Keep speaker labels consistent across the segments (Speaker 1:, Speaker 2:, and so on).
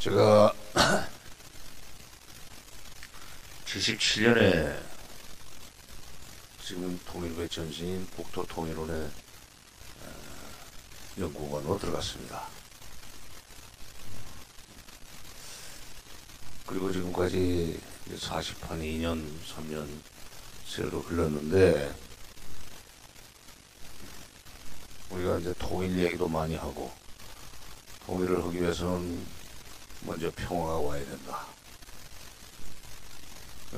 Speaker 1: 제가 77년에 지금 통일부의 전신인 국토통일원의 어, 연구원으로 들어갔습니다. 그리고 지금까지 40한 2년, 3년 세월로 흘렀는데 우리가 이제 통일 얘기도 많이 하고 통일을 하기 위해서는 먼저 평화가 와야 된다.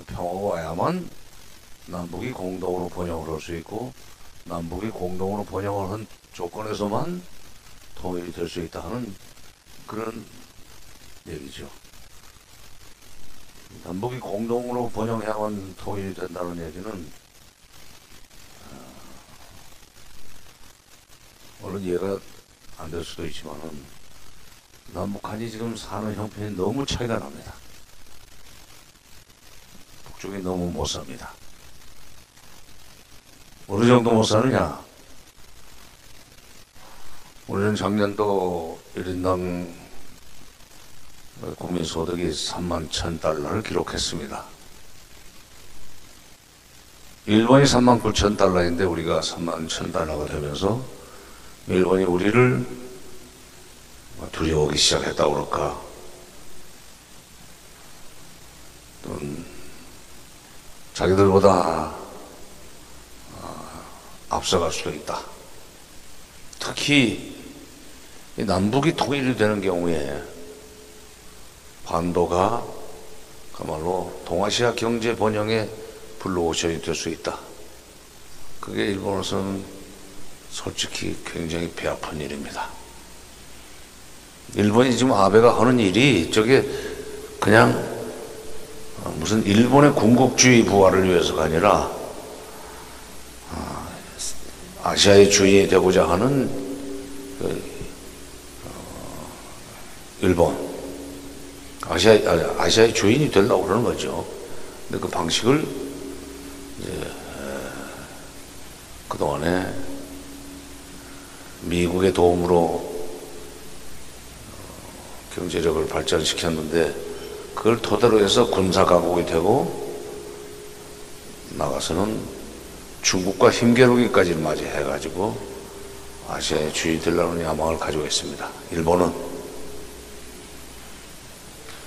Speaker 1: 평화가 와야만 남북이 공동으로 번영을 할 수 있고 남북이 공동으로 번영을 한 조건에서만 통일이 될 수 있다 하는 그런 얘기죠. 남북이 공동으로 번영해야만 통일이 된다는 얘기는 물론 이해가 안 될 수도 있지만은 남북한이 지금 사는 형편이 너무 차이가 납니다. 북쪽이 너무 못 삽니다. 어느 정도 못 사느냐? 우리는 작년도 1인당 국민소득이 3만 1천 달러를 기록했습니다. 일본이 3만 9천 달러인데 우리가 3만 1천 달러가 되면서 일본이 우리를 두려워하기 시작했다 그럴까? 또는 자기들보다 어, 앞서갈 수도 있다. 특히 남북이 통일이 되는 경우에 반도가 그야말로 동아시아 경제 번영의 블루오션이 될수 있다. 그게 일본으로서는 솔직히 굉장히 배 아픈 일입니다. 일본이 지금 아베가 하는 일이 저게 그냥 어, 무슨 일본의 군국주의 부활을 위해서가 아니라 어, 아시아의 주인이 되고자 하는 그, 어, 일본 아시아 아시아의 주인이 되려고 그러는 거죠. 근데 그 방식을 그 동안에 미국의 도움으로 어, 경제력을 발전시켰는데 그걸 토대로 해서 군사 강국이 되고 나가서는 중국과 힘겨루기까지 맞이해가지고 아시아의 주의 되려는 야망을 가지고 있습니다. 일본은.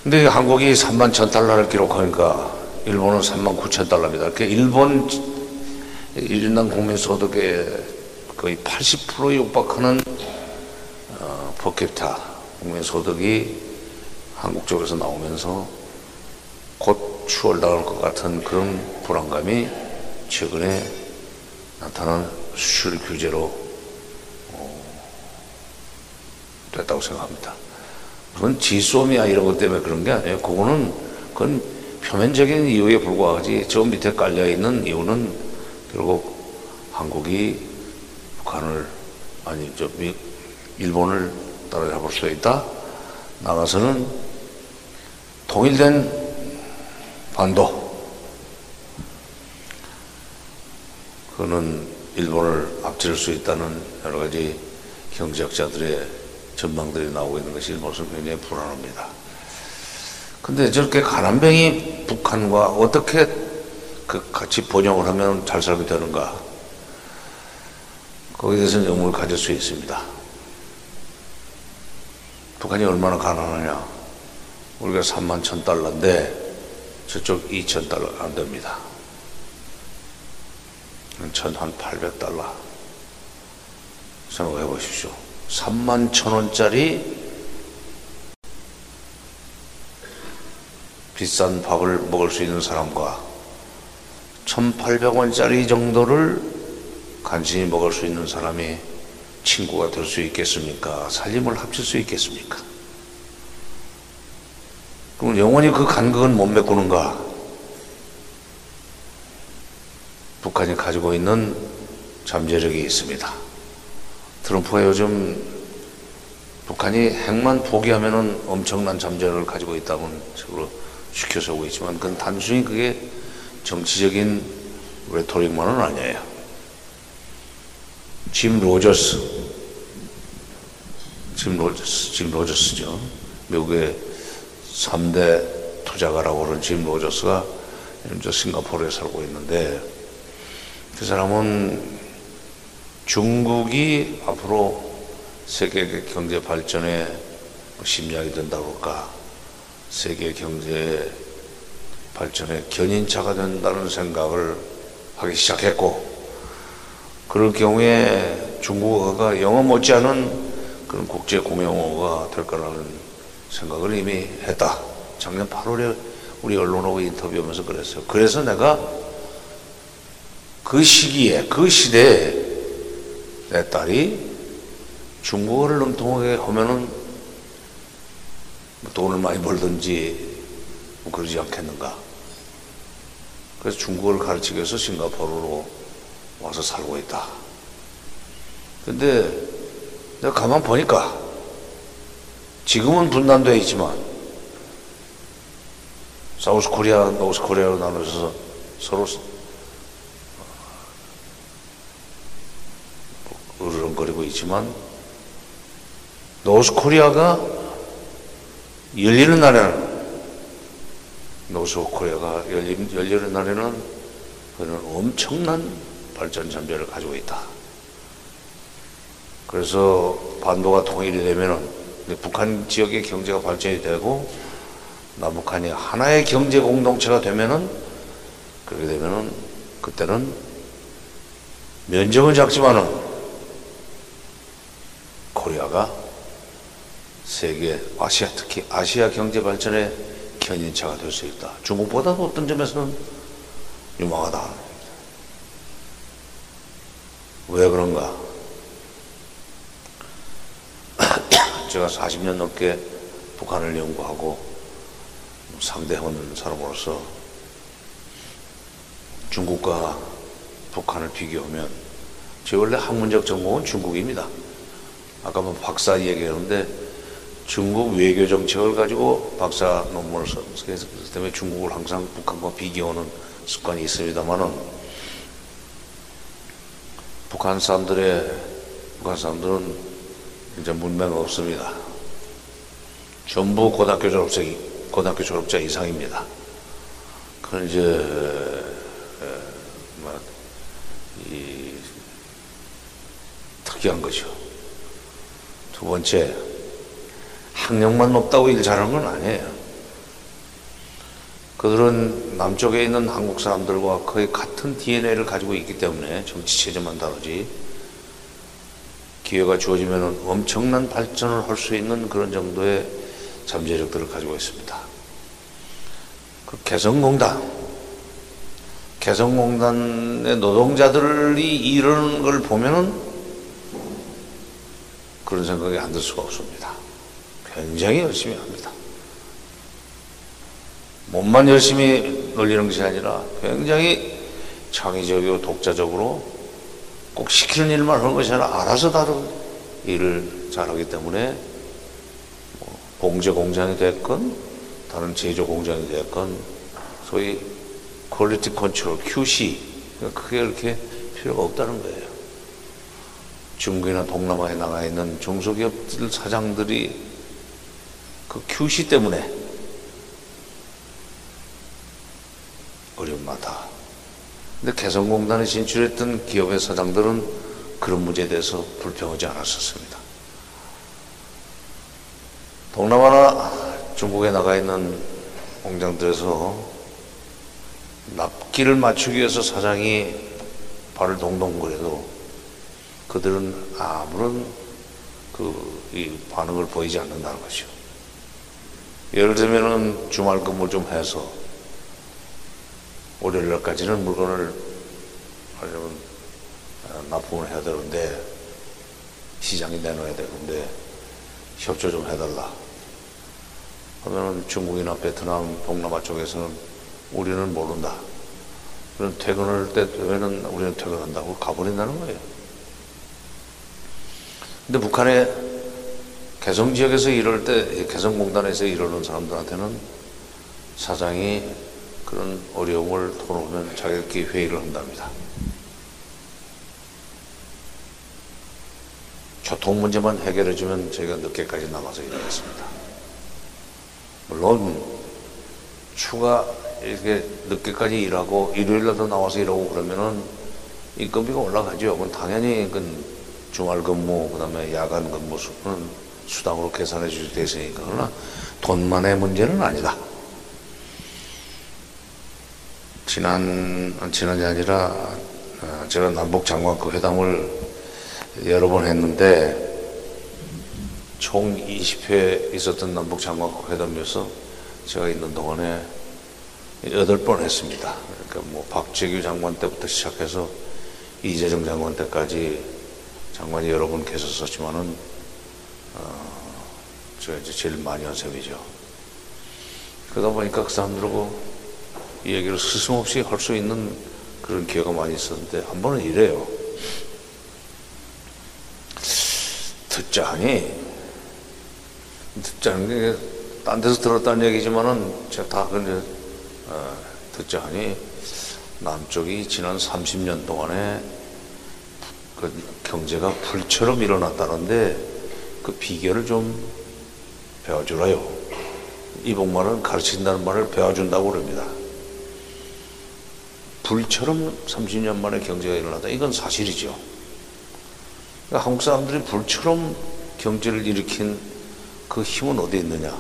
Speaker 1: 근데 한국이 3만 천 달러를 기록하니까 일본은 3만 9천 달러입니다. 그러니까 일본 일인당 국민 소득의 거의 80%에 육박하는 어, 퍼캡타 국민 소득이 한국 쪽에서 나오면서 곧 추월당할 것 같은 그런 불안감이 최근에 나타난 수출 규제로 어, 됐다고 생각합니다. 그건 지소미아 이런 것 때문에 그런 게 아니에요. 그거는 그건 표면적인 이유에 불과하지 저 밑에 깔려 있는 이유는 결국 한국이 북한을 아니 저 미, 일본을 따라잡을 수 있다. 나가서는 통일된 반도 그는 일본을 앞질 수 있다는 여러 가지 경제학자들의 전망들이 나오고 있는 것이 일본으로서 굉장히 불안합니다. 근데 저렇게 가난뱅이 북한과 어떻게 그 같이 번영을 하면 잘 살게 되는가? 거기에 대해서는 의문을 가질 수 있습니다. 북한이 얼마나 가난하냐. 우리가 3만 천 달러인데 저쪽 2천 달러 안 됩니다. 천한 800달러. 생각해 보십시오. 3만 천 원짜리 비싼 밥을 먹을 수 있는 사람과 1,800원짜리 정도를 간신히 먹을 수 있는 사람이 친구가 될 수 있겠습니까? 살림을 합칠 수 있겠습니까? 그럼 영원히 그 간극은 못 메꾸는가? 북한이 가지고 있는 잠재력이 있습니다. 트럼프가 요즘 북한이 핵만 포기하면 엄청난 잠재력을 가지고 있다는 식으로 시켜서 오고 있지만 그건 단순히 그게 정치적인 레토릭만은 아니에요. 짐 로저스, 짐 로저스, 짐 로저스죠. 미국의 3대 투자가라고 하는 짐 로저스가 현재 싱가포르에 살고 있는데 그 사람은 중국이 앞으로 세계 경제 발전에 심장이 된다고 할까 세계 경제 발전의 견인차가 된다는 생각을 하기 시작했고 그럴 경우에 중국어가 영어 못지않은 그런 국제 공용어가 될 거라는 생각을 이미 했다. 작년 8월에 우리 언론하고 인터뷰하면서 그랬어요. 그래서 내가 그 시기에, 그 시대에 내 딸이 중국어를 능통하게 하면은 돈을 많이 벌든지 뭐 그러지 않겠는가. 그래서 중국어를 가르치기 위해서 싱가포르로 와서 살고 있다. 근데 내가 가만 보니까 지금은 분단되어 있지만 South Korea, North Korea로 나눠서 서로 으르렁거리고 있지만 North Korea가 열리는 날에는 North Korea가 열리, 열리는 날에는 그는 엄청난 발전 잠재를 가지고 있다. 그래서 반도가 통일이 되면은 북한 지역의 경제가 발전이 되고 남북한이 하나의 경제 공동체가 되면은 그렇게 되면은 그때는 면적은 작지만은 코리아가 세계 아시아 특히 아시아 경제 발전의 견인차가 될 수 있다. 중국보다도 어떤 점에서는 유망하다. 왜 그런가? 제가 40년 넘게 북한을 연구하고 상대하는 사람으로서 중국과 북한을 비교하면 제 원래 학문적 전공은 중국입니다. 아까 뭐 박사 얘기했는데 중국 외교 정책을 가지고 박사 논문을 써서 때문에 중국을 항상 북한과 비교하는 습관이 있습니다만은 북한 사람들의 북한 사람들은 이제 문명 없습니다. 전부 고등학교 졸업생 고등학교 졸업자 이상입니다. 그건 이제 뭐, 이 특이한 거죠. 두 번째 학력만 높다고 일 잘하는 건 아니에요. 그들은 남쪽에 있는 한국 사람들과 거의 같은 DNA를 가지고 있기 때문에 정치 체제만 다르지 기회가 주어지면 엄청난 발전을 할 수 있는 그런 정도의 잠재력들을 가지고 있습니다. 그 개성공단, 개성공단의 노동자들이 이러는 걸 보면은 그런 생각이 안 들 수가 없습니다. 굉장히 열심히 합니다. 몸만 열심히 놀리는 것이 아니라 굉장히 창의적이고 독자적으로 꼭 시키는 일만 하는 것이 아니라 알아서 다른 일을 잘하기 때문에 뭐 봉제 공장이 됐건 다른 제조 공장이 됐건 소위 quality control QC 그게 그렇게 필요가 없다는 거예요. 중국이나 동남아에 나가 있는 중소기업들 사장들이 그 QC 때문에 어려움 많다. 근데 개성공단에 진출했던 기업의 사장들은 그런 문제에 대해서 불평하지 않았었습니다. 동남아나 중국에 나가 있는 공장들에서 납기를 맞추기 위해서 사장이 발을 동동거려도 그들은 아무런 그이 반응을 보이지 않는다는 것이죠. 예를 들면은 주말 근무 좀 해서 월요일 날까지는 물건을 하려면 납품을 해야 되는데 시장에 내놓아야 되는데 협조 좀 해달라 하면은 중국이나 베트남, 동남아 쪽에서는 우리는 모른다. 그럼 퇴근할 때 되면은 우리는 퇴근한다고 가버린다는 거예요. 근데 북한의 개성 지역에서 이럴 때, 개성공단에서 이러는 사람들한테는 사장이 그런 어려움을 토로하면 자기들끼리 회의를 한답니다. 교통 문제만 해결해주면 저희가 늦게까지 남아서 일하겠습니다. 물론 추가 이렇게 늦게까지 일하고 일요일날도 나와서 일하고 그러면은 인건비가 올라가죠. 그건 당연히 그 주말 근무 그다음에 야간 근무 수는 수당으로 계산해 주실 때 있으니까 그러나 돈만의 문제는 아니다. 지난 지난이 아니라 어, 제가 남북 장관급 회담을 여러 번 했는데 총 20회 있었던 남북 장관급 회담에서 제가 있는 동안에 여덟 번 했습니다. 그러니까 뭐 박재규 장관 때부터 시작해서 이재정 장관 때까지 장관이 여러 분 계셨었지만은 어, 제가 이제 제일 많이 한 셈이죠. 그러다 보니까 그 사람들하고 이 얘기를 스승없이 할 수 있는 그런 기회가 많이 있었는데 한 번은 이래요. 듣자 하니 듣자는 게 딴 데서 들었다는 얘기지만은 제가 다 그냥 어, 듣자 하니 남쪽이 지난 30년 동안에 그 경제가 불처럼 일어났다는데 그 비결을 좀 배워주라요. 이복만은 가르친다는 말을 배워준다고 그럽니다. 불처럼 30년 만에 경제가 일어났다. 이건 사실이죠. 그러니까 한국 사람들이 불처럼 경제를 일으킨 그 힘은 어디 있느냐?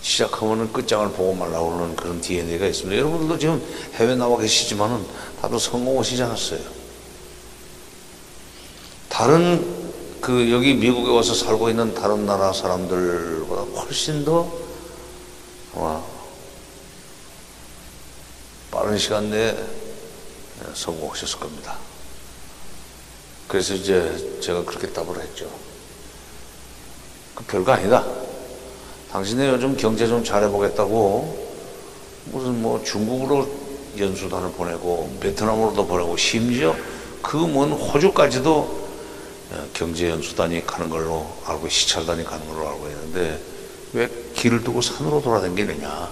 Speaker 1: 시작하면은 끝장을 보고 말라고 그러는 그런 DNA가 있습니다. 여러분들도 지금 해외 나와 계시지만은 다들 성공하시지 않았어요. 다른 그 여기 미국에 와서 살고 있는 다른 나라 사람들보다 훨씬 더 아마 빠른 시간 내에 성공하셨을 겁니다. 그래서 이제 제가 그렇게 답을 했죠. 그 별거 아니다. 당신네 요즘 경제 좀 잘해보겠다고 무슨 뭐 중국으로 연수단을 보내고 베트남으로도 보내고 심지어 그 먼 호주까지도 경제 연수단이 가는 걸로 알고 시찰단이 가는 걸로 알고 있는데 왜 길을 두고 산으로 돌아다니느냐?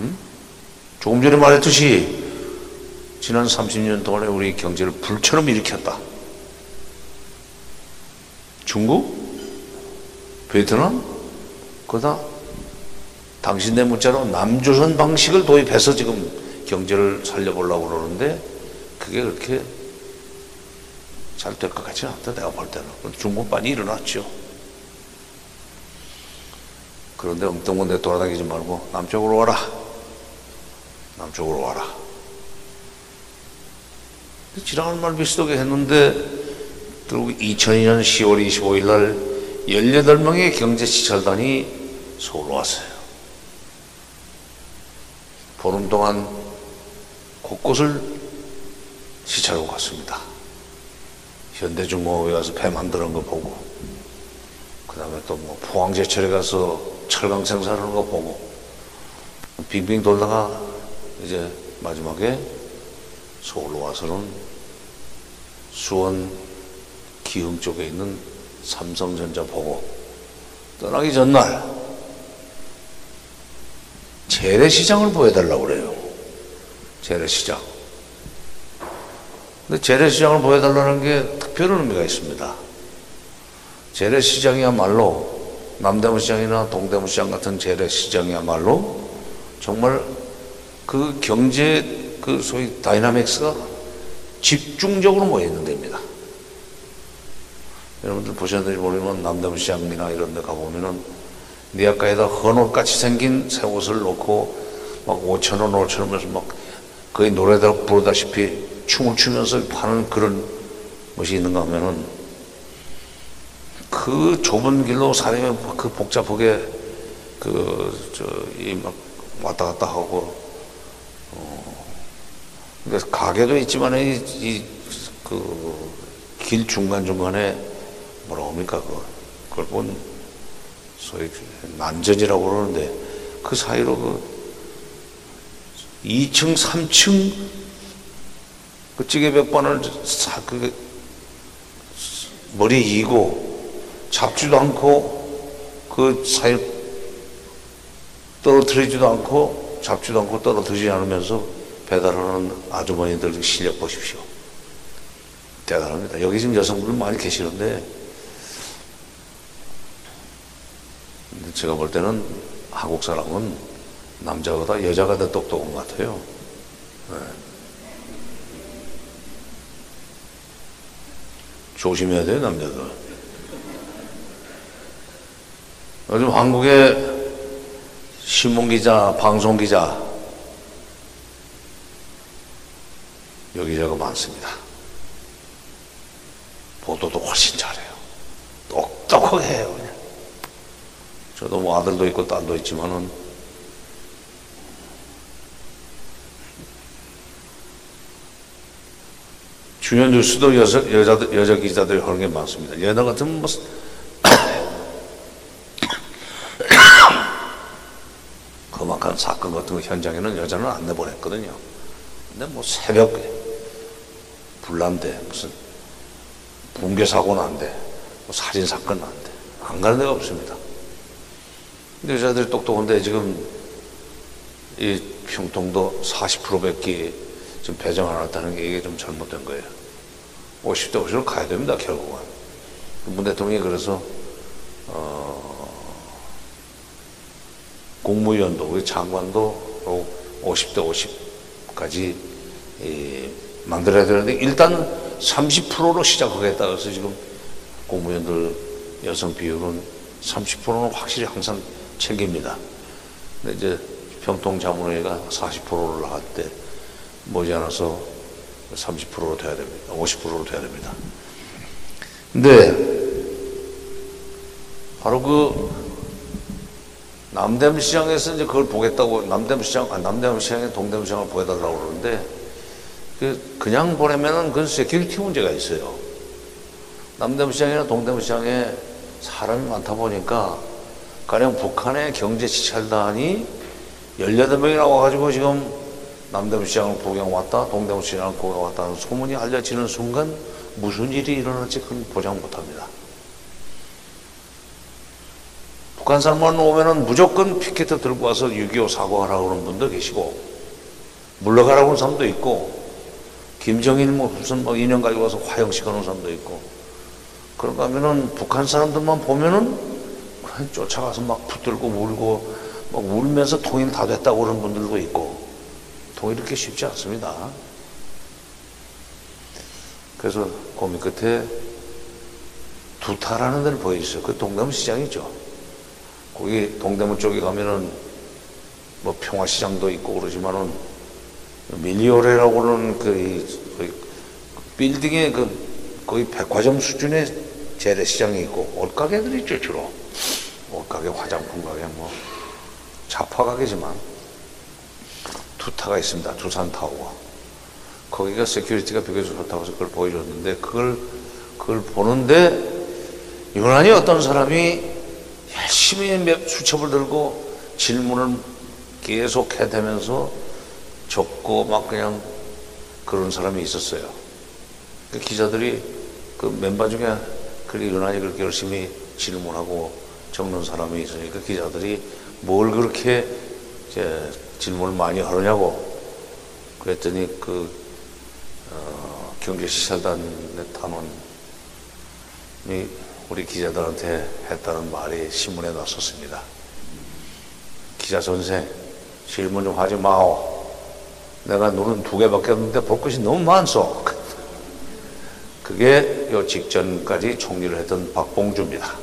Speaker 1: 응? 조금 전에 말했듯이 지난 30년 동안에 우리 경제를 불처럼 일으켰다. 중국? 베트남? 그다 당신네 문자로 남조선 방식을 도입해서 지금 경제를 살려보려고 그러는데 그게 그렇게 잘 될 것 같지는 않다 내가 볼 때는 중국 많이 일어났죠 그런데 엉뚱한 데 돌아다니지 말고 남쪽으로 와라 남쪽으로 와라 지난한 말 비슷하게 했는데 그리고 2002년 10월 25일 날 18명의 경제시찰단이 서울 왔어요. 보름 동안 곳곳을 시찰하고 갔습니다. 현대중공업에 가서 배 만드는 거 보고, 그 다음에 또 뭐 포항제철에 가서 철강 생산하는 거 보고, 빙빙 돌다가 이제 마지막에 서울로 와서는 수원 기흥 쪽에 있는 삼성전자 보고 떠나기 전날 재래시장을 보여달라고 그래요. 재래시장. 근데 재래시장을 보여달라는 게 특별한 의미가 있습니다. 재래시장이야말로 남대문시장이나 동대문시장 같은 재래시장이야말로 정말 그 경제 그 소위 dynamics가 집중적으로 모여 있는 데입니다. 여러분들 보셨는지 모르지만 남대문시장이나 이런 데 가보면은 리어카에다 헌옷같이 생긴 새 옷을 놓고 막 5천 원, 5천 원 면서 막 거의 노래다 부르다시피 춤을 추면서 파는 그런 것이 있는가 하면은 그 좁은 길로 사람이 그 복잡하게 그, 저, 이 막 왔다 갔다 하고, 어, 그러니까 가게도 있지만 이, 이, 그, 길 중간 중간에 뭐라 합니까? 그걸, 그걸 본 소위 난전이라고 그러는데 그 사이로 그 2층, 3층 그 찌개백반을 사, 그 머리에 이고 잡지도 않고 그 사이 떨어뜨리지도 않고 잡지도 않고 떨어뜨리지 않으면서 배달하는 아주머니들 실력 보십시오. 대단합니다. 여기 지금 여성분들 많이 계시는데 제가 볼 때는 한국 사람은 남자보다 여자가 더 똑똑한 것 같아요. 네. 조심해야 돼요, 남자들. 요즘 한국의 신문기자, 방송기자, 여기저기 많습니다. 보도도 훨씬 잘해요. 똑똑하게 해요, 그냥. 저도 뭐 아들도 있고 딸도 있지만은 주요 뉴스도 여자, 여자, 여자 기자들이 하는 게 많습니다. 여자 같은 뭐, 험악한 사건 같은 거 현장에는 여자는 안 내보냈거든요. 근데 뭐 새벽에 불난데 무슨 붕괴 사고 난데 뭐 살인 사건 난데 안 가는 데가 없습니다. 근데 여자들이 똑똑한데 지금 이 평통도 40%밖에 좀 배정 안 했다는 게 이게 좀 잘못된 거예요. 50대 50으로 가야 됩니다, 결국은. 문 대통령이 그래서, 어, 국무위원도, 우리 장관도 50대 50까지 이, 만들어야 되는데, 일단 30%로 시작하겠다. 그래서 지금 국무위원들 여성 비율은 30%는 확실히 항상 챙깁니다. 근데 이제 평통자문회가 40%를 나갈 때 머지않아서 30%로 돼야 됩니다. 50%로 돼야 됩니다. 근데 바로 그 남대문시장에서 이제 그걸 보겠다고 남대문시장 아 남대문시장에 동대문시장을 보여달라고 그러는데 그 그냥 보내면은 그건 security 문제가 있어요. 남대문 시장이나 동대문 시장에 사람이 많다 보니까 가령 북한의 경제 시찰단이 18명이 나 와가지고 지금 남대문 시장을 구경 왔다, 동대문 시장을 구경 왔다는 소문이 알려지는 순간 무슨 일이 일어날지 그건 보장 못 합니다. 북한 사람만 오면은 무조건 피켓 들고 와서 6.25 사과하라고 하는 분도 계시고, 물러가라고 하는 사람도 있고, 김정일 뭐 무슨 뭐 인형 가지고 와서 화형식 하는 사람도 있고, 그런가 하면은 북한 사람들만 보면은 쫓아가서 막 붙들고 울고, 막 울면서 통일 다 됐다고 그러는 분들도 있고, 통일 이렇게 쉽지 않습니다. 그래서 고민 끝에 두타라는 데를 보여주세요. 그 동대문 시장이죠. 거기 동대문 쪽에 가면은 뭐 평화시장도 있고 그러지만은 밀리오레라고 하는 그, 그 빌딩에 그 거의 백화점 수준의 재래시장이 있고 옷가게들이 있죠 주로. 옷가게 화장품 가게 뭐. 잡화 가게지만 두타가 있습니다 두산 타워 거기가 security가 비교적 좋다고 해서 그걸 보여줬는데 그걸 그걸 보는데 유난히 어떤 사람이 열심히 수첩을 들고 질문을 계속 해대면서 적고 막 그냥 그런 사람이 있었어요. 그 기자들이 그 멤버 중에 그리 유난히 그렇게 열심히 질문하고 적는 사람이 있으니까 기자들이 뭘 그렇게 이제 질문을 많이 하느냐고 그랬더니 그 어, 경제시찰단의 단원이 우리 기자들한테 했다는 말이 신문에 났었습니다. 기자 선생, 질문 좀 하지 마오. 내가 눈은 두 개밖에 없는데 볼 것이 너무 많소. 그게 요 직전까지 총리를 했던 박봉주입니다.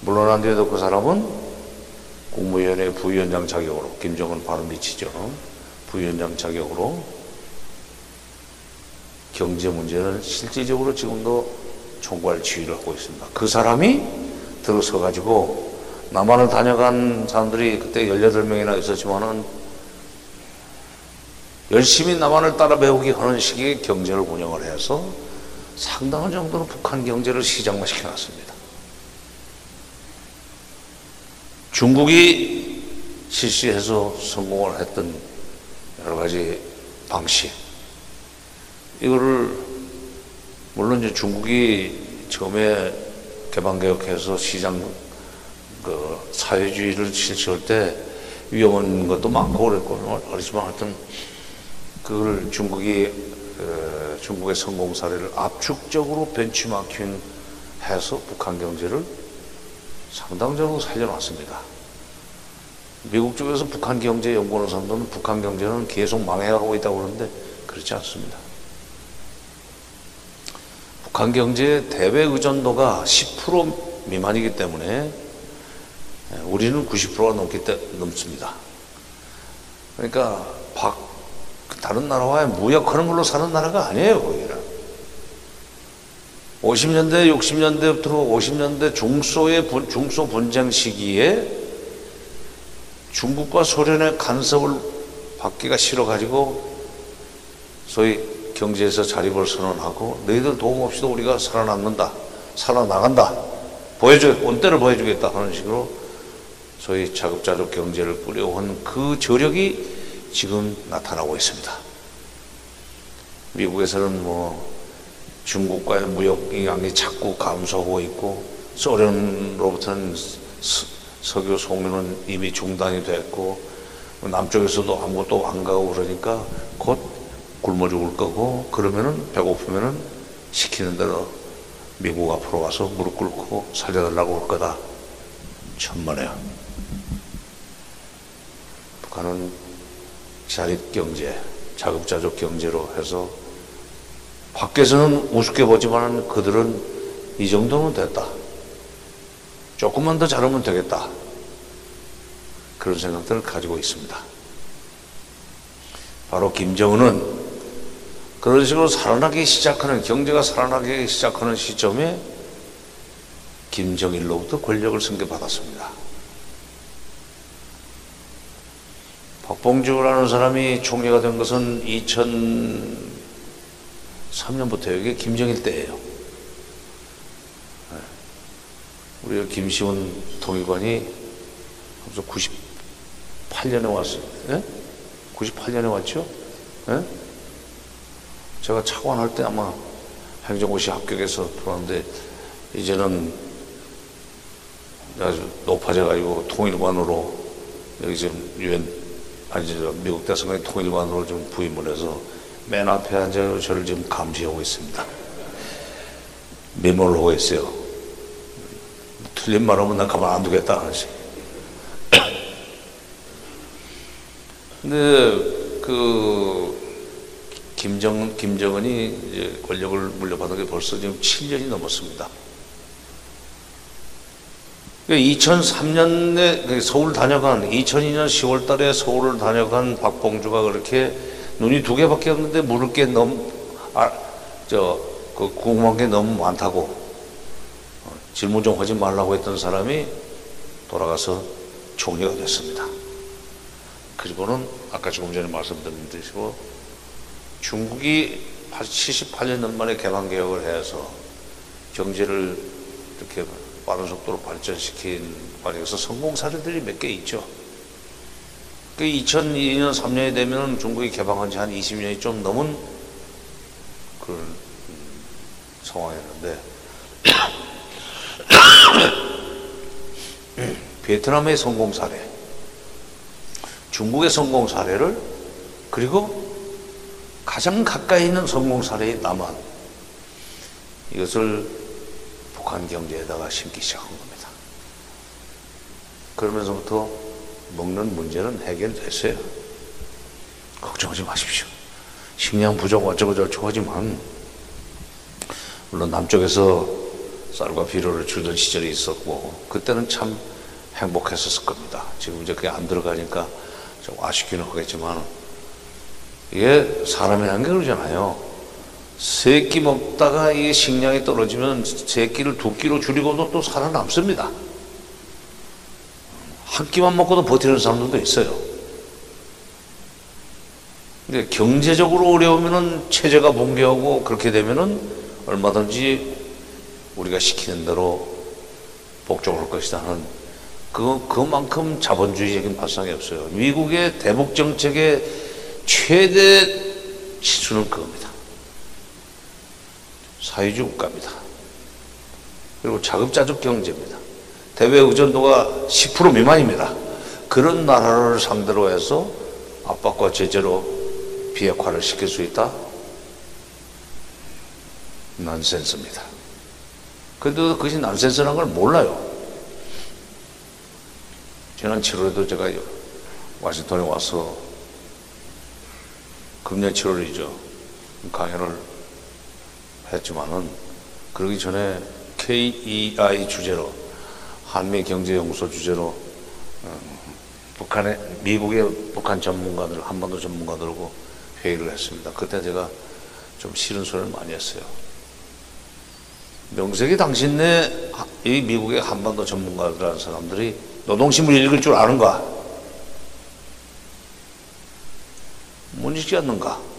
Speaker 1: 물러난 뒤에도 그 사람은 국무위원회 부위원장 자격으로, 김정은 바로 미치죠. 부위원장 자격으로 경제 문제는 실질적으로 지금도 총괄 지휘를 하고 있습니다. 그 사람이 들어서 가지고 남한을 다녀간 사람들이 그때 18명이나 있었지만은 열심히 남한을 따라 배우기 하는 식의 경제를 운영을 해서 상당한 정도로 북한 경제를 시장화 시켜 놨습니다. 중국이 실시해서 성공을 했던 여러 가지 방식, 이거를 물론 이제 중국이 처음에 개방개혁해서 시장 그 사회주의를 실시할 때 위험한 것도 많고 그랬고 그렇지만 하여튼 그걸 중국이 그 중국의 성공 사례를 압축적으로 벤치마킹 해서 북한 경제를 상당적으로 살려놨습니다. 미국 쪽에서 북한 경제 연구하는 사람들은 북한 경제는 계속 망해가고 있다고 그러는데 그렇지 않습니다. 북한 경제의 대외 의존도가 10% 미만이기 때문에 우리는 90%가 넘기 때, 넘습니다. 그러니까 박, 다른 나라와의 무역하는 걸로 사는 나라가 아니에요, 거기는. 50년대, 60년대부터 50년대 중소의 분, 중소 분쟁 시기에 중국과 소련의 간섭을 받기가 싫어가지고 소위 경제에서 자립을 선언하고 너희들 도움 없이도 우리가 살아남는다, 살아나간다, 보여줘, 온때를 보여주겠다 하는 식으로 소위 자급자족 경제를 꾸려온 그 저력이 지금 나타나고 있습니다. 미국에서는 뭐 중국과의 무역 인강이 자꾸 감소하고 있고 소련으로부터는 석유 송유는 이미 중단이 됐고 남쪽에서도 아무것도 안 가고 그러니까 곧 굶어 죽을 거고 그러면은 배고프면은 시키는 대로 미국 앞으로 와서 무릎 꿇고 살려달라고 할 거다. 천만에요. 북한은 자립 경제, 자급자족 경제로 해서 밖에서는 우습게 보지만 그들은 이 정도는 됐다. 조금만 더 잘하면 되겠다. 그런 생각들을 가지고 있습니다. 바로 김정은은 그런 식으로 살아나기 시작하는, 경제가 살아나기 시작하는 시점에 김정일로부터 권력을 승계받았습니다. 박봉주라는 사람이 총리가 된 것은 2003년부터 이게 김정일 때예요. 우리 김시원 통일관이 98년에 왔어요. 예? 98년에 왔죠? 예? 제가 차관할 때 아마 행정고시 합격해서 들어왔는데 이제는 아주 높아져가지고 통일관으로 여기 지금 유엔 아니 저 미국 대사관의 통일관으로 좀 부임을 해서 맨 앞에 앉아 저를 지금 감시하고 있습니다. 메모를 하고 있어요. 틀린 말 하면 난 가만 안 두겠다 하지. 근데 그 김정 김정은이 권력을 물려받은 게 벌써 지금 7년이 넘었습니다. 2003년에 그러니까 서울 다녀간 2002년 10월 달에 서울을 다녀간 박봉주가 그렇게 눈이 두 개밖에 없는데 물을 게 너무 아, 저그 궁금한 게 너무 많다고 질문 좀 하지 말라고 했던 사람이 돌아가서 총리가 됐습니다. 그리고는 아까 조금 전에 말씀드린 대로 중국이 78년 만에 개방개혁을 해서 경제를 이렇게 빠른 속도로 발전시킨 과정에서 성공 사례들이 몇 개 있죠. 그 2002년, 3년이 되면 중국이 개방한 지 한 20년이 좀 넘은 그런 상황이었는데 베트남의 성공 사례, 중국의 성공 사례를 그리고 가장 가까이 있는 성공 사례인 남한 이것을 북한 경제에다가 심기 시작한 겁니다. 그러면서부터 먹는 문제는 해결됐어요. 걱정하지 마십시오. 식량 부족 어쩌고저쩌고 하지만 물론 남쪽에서 쌀과 비료를 주던 시절이 있었고 그때는 참 행복했었을 겁니다. 지금 이제 그게 안 들어가니까 좀 아쉽기는 하겠지만 이게 사람이라는 게 그러잖아요. 세 끼 먹다가 이 식량이 떨어지면 세 끼를 두 끼로 줄이고도 또 살아남습니다. 한 끼만 먹고도 버티는 사람들도 있어요. 근데 경제적으로 어려우면은 체제가 붕괴하고 그렇게 되면은 얼마든지 우리가 시키는 대로 복종할 것이다 하는 그, 그만큼 자본주의적인 발상이 없어요. 미국의 대북 정책의 최대 치수는 그겁니다. 사회주의 국가입니다. 그리고 자급자족 경제입니다. 대외 의존도가 10% 미만입니다. 그런 나라를 상대로 해서 압박과 제재로 비핵화를 시킬 수 있다? 난센스입니다. 그래도 그것이 난센스라는 걸 몰라요. 지난 7월에도 제가 와싱턴에 와서 금년 7월이죠. 강연을 했지만은 그러기 전에 KEI 주제로 한미 경제 연구소 주제로 음, 북한의 미국의 북한 전문가들 한반도 전문가들하고 회의를 했습니다. 그때 제가 좀 싫은 소리를 많이 했어요. 명색이 당신네 이 미국의 한반도 전문가들이라는 사람들이 노동신문 읽을 줄 아는가? 못 읽지 않는가?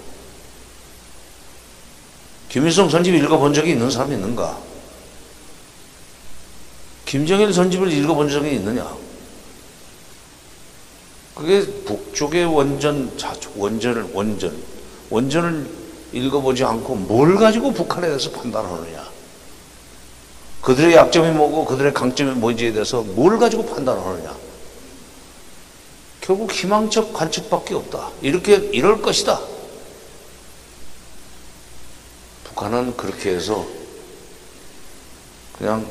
Speaker 1: 김일성 전집 읽어본 적이 있는 사람이 있는가? 김정일 전집을 읽어본 적이 있느냐? 그게 북쪽의 원전, 원전을, 원전, 원전을 읽어보지 않고 뭘 가지고 북한에 대해서 판단하느냐? 그들의 약점이 뭐고 그들의 강점이 뭔지에 대해서 뭘 가지고 판단하느냐? 결국 희망적 관측밖에 없다. 이렇게 이럴 것이다. 북한은 그렇게 해서 그냥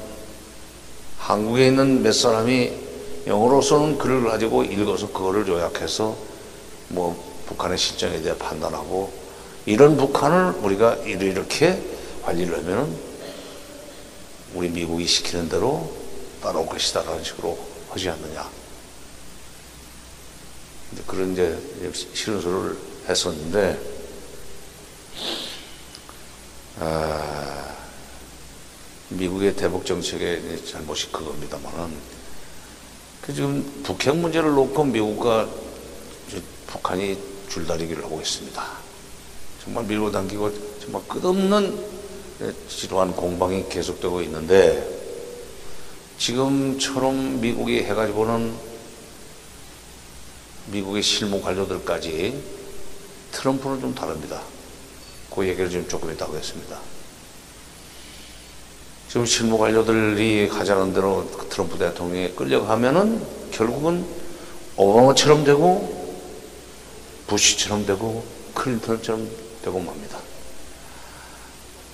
Speaker 1: 한국에 있는 몇 사람이 영어로서는 글을 가지고 읽어서 그거를 요약해서 뭐 북한의 실정에 대해 판단하고 이런 북한을 우리가 이렇게 관리를 하면은 우리 미국이 시키는 대로 따라올 것이다라는 식으로 하지 않느냐. 그런 이제 싫은 소리를 했었는데, 아, 미국의 대북 정책의 잘못이 그겁니다만은, 그 지금 북핵 문제를 놓고 미국과 북한이 줄다리기를 하고 있습니다. 정말 밀고 당기고 정말 끝없는 지루한 공방이 계속되고 있는데 지금처럼 미국이 해가지고는 미국의 실무 관료들까지 트럼프는 좀 다릅니다. 그 얘기를 지금 조금 이따 하겠습니다. 지금 실무 관료들이 하자는 대로 트럼프 대통령이 끌려가면은 결국은 오바마처럼 되고 부시처럼 되고 클린턴처럼 되고 맙니다.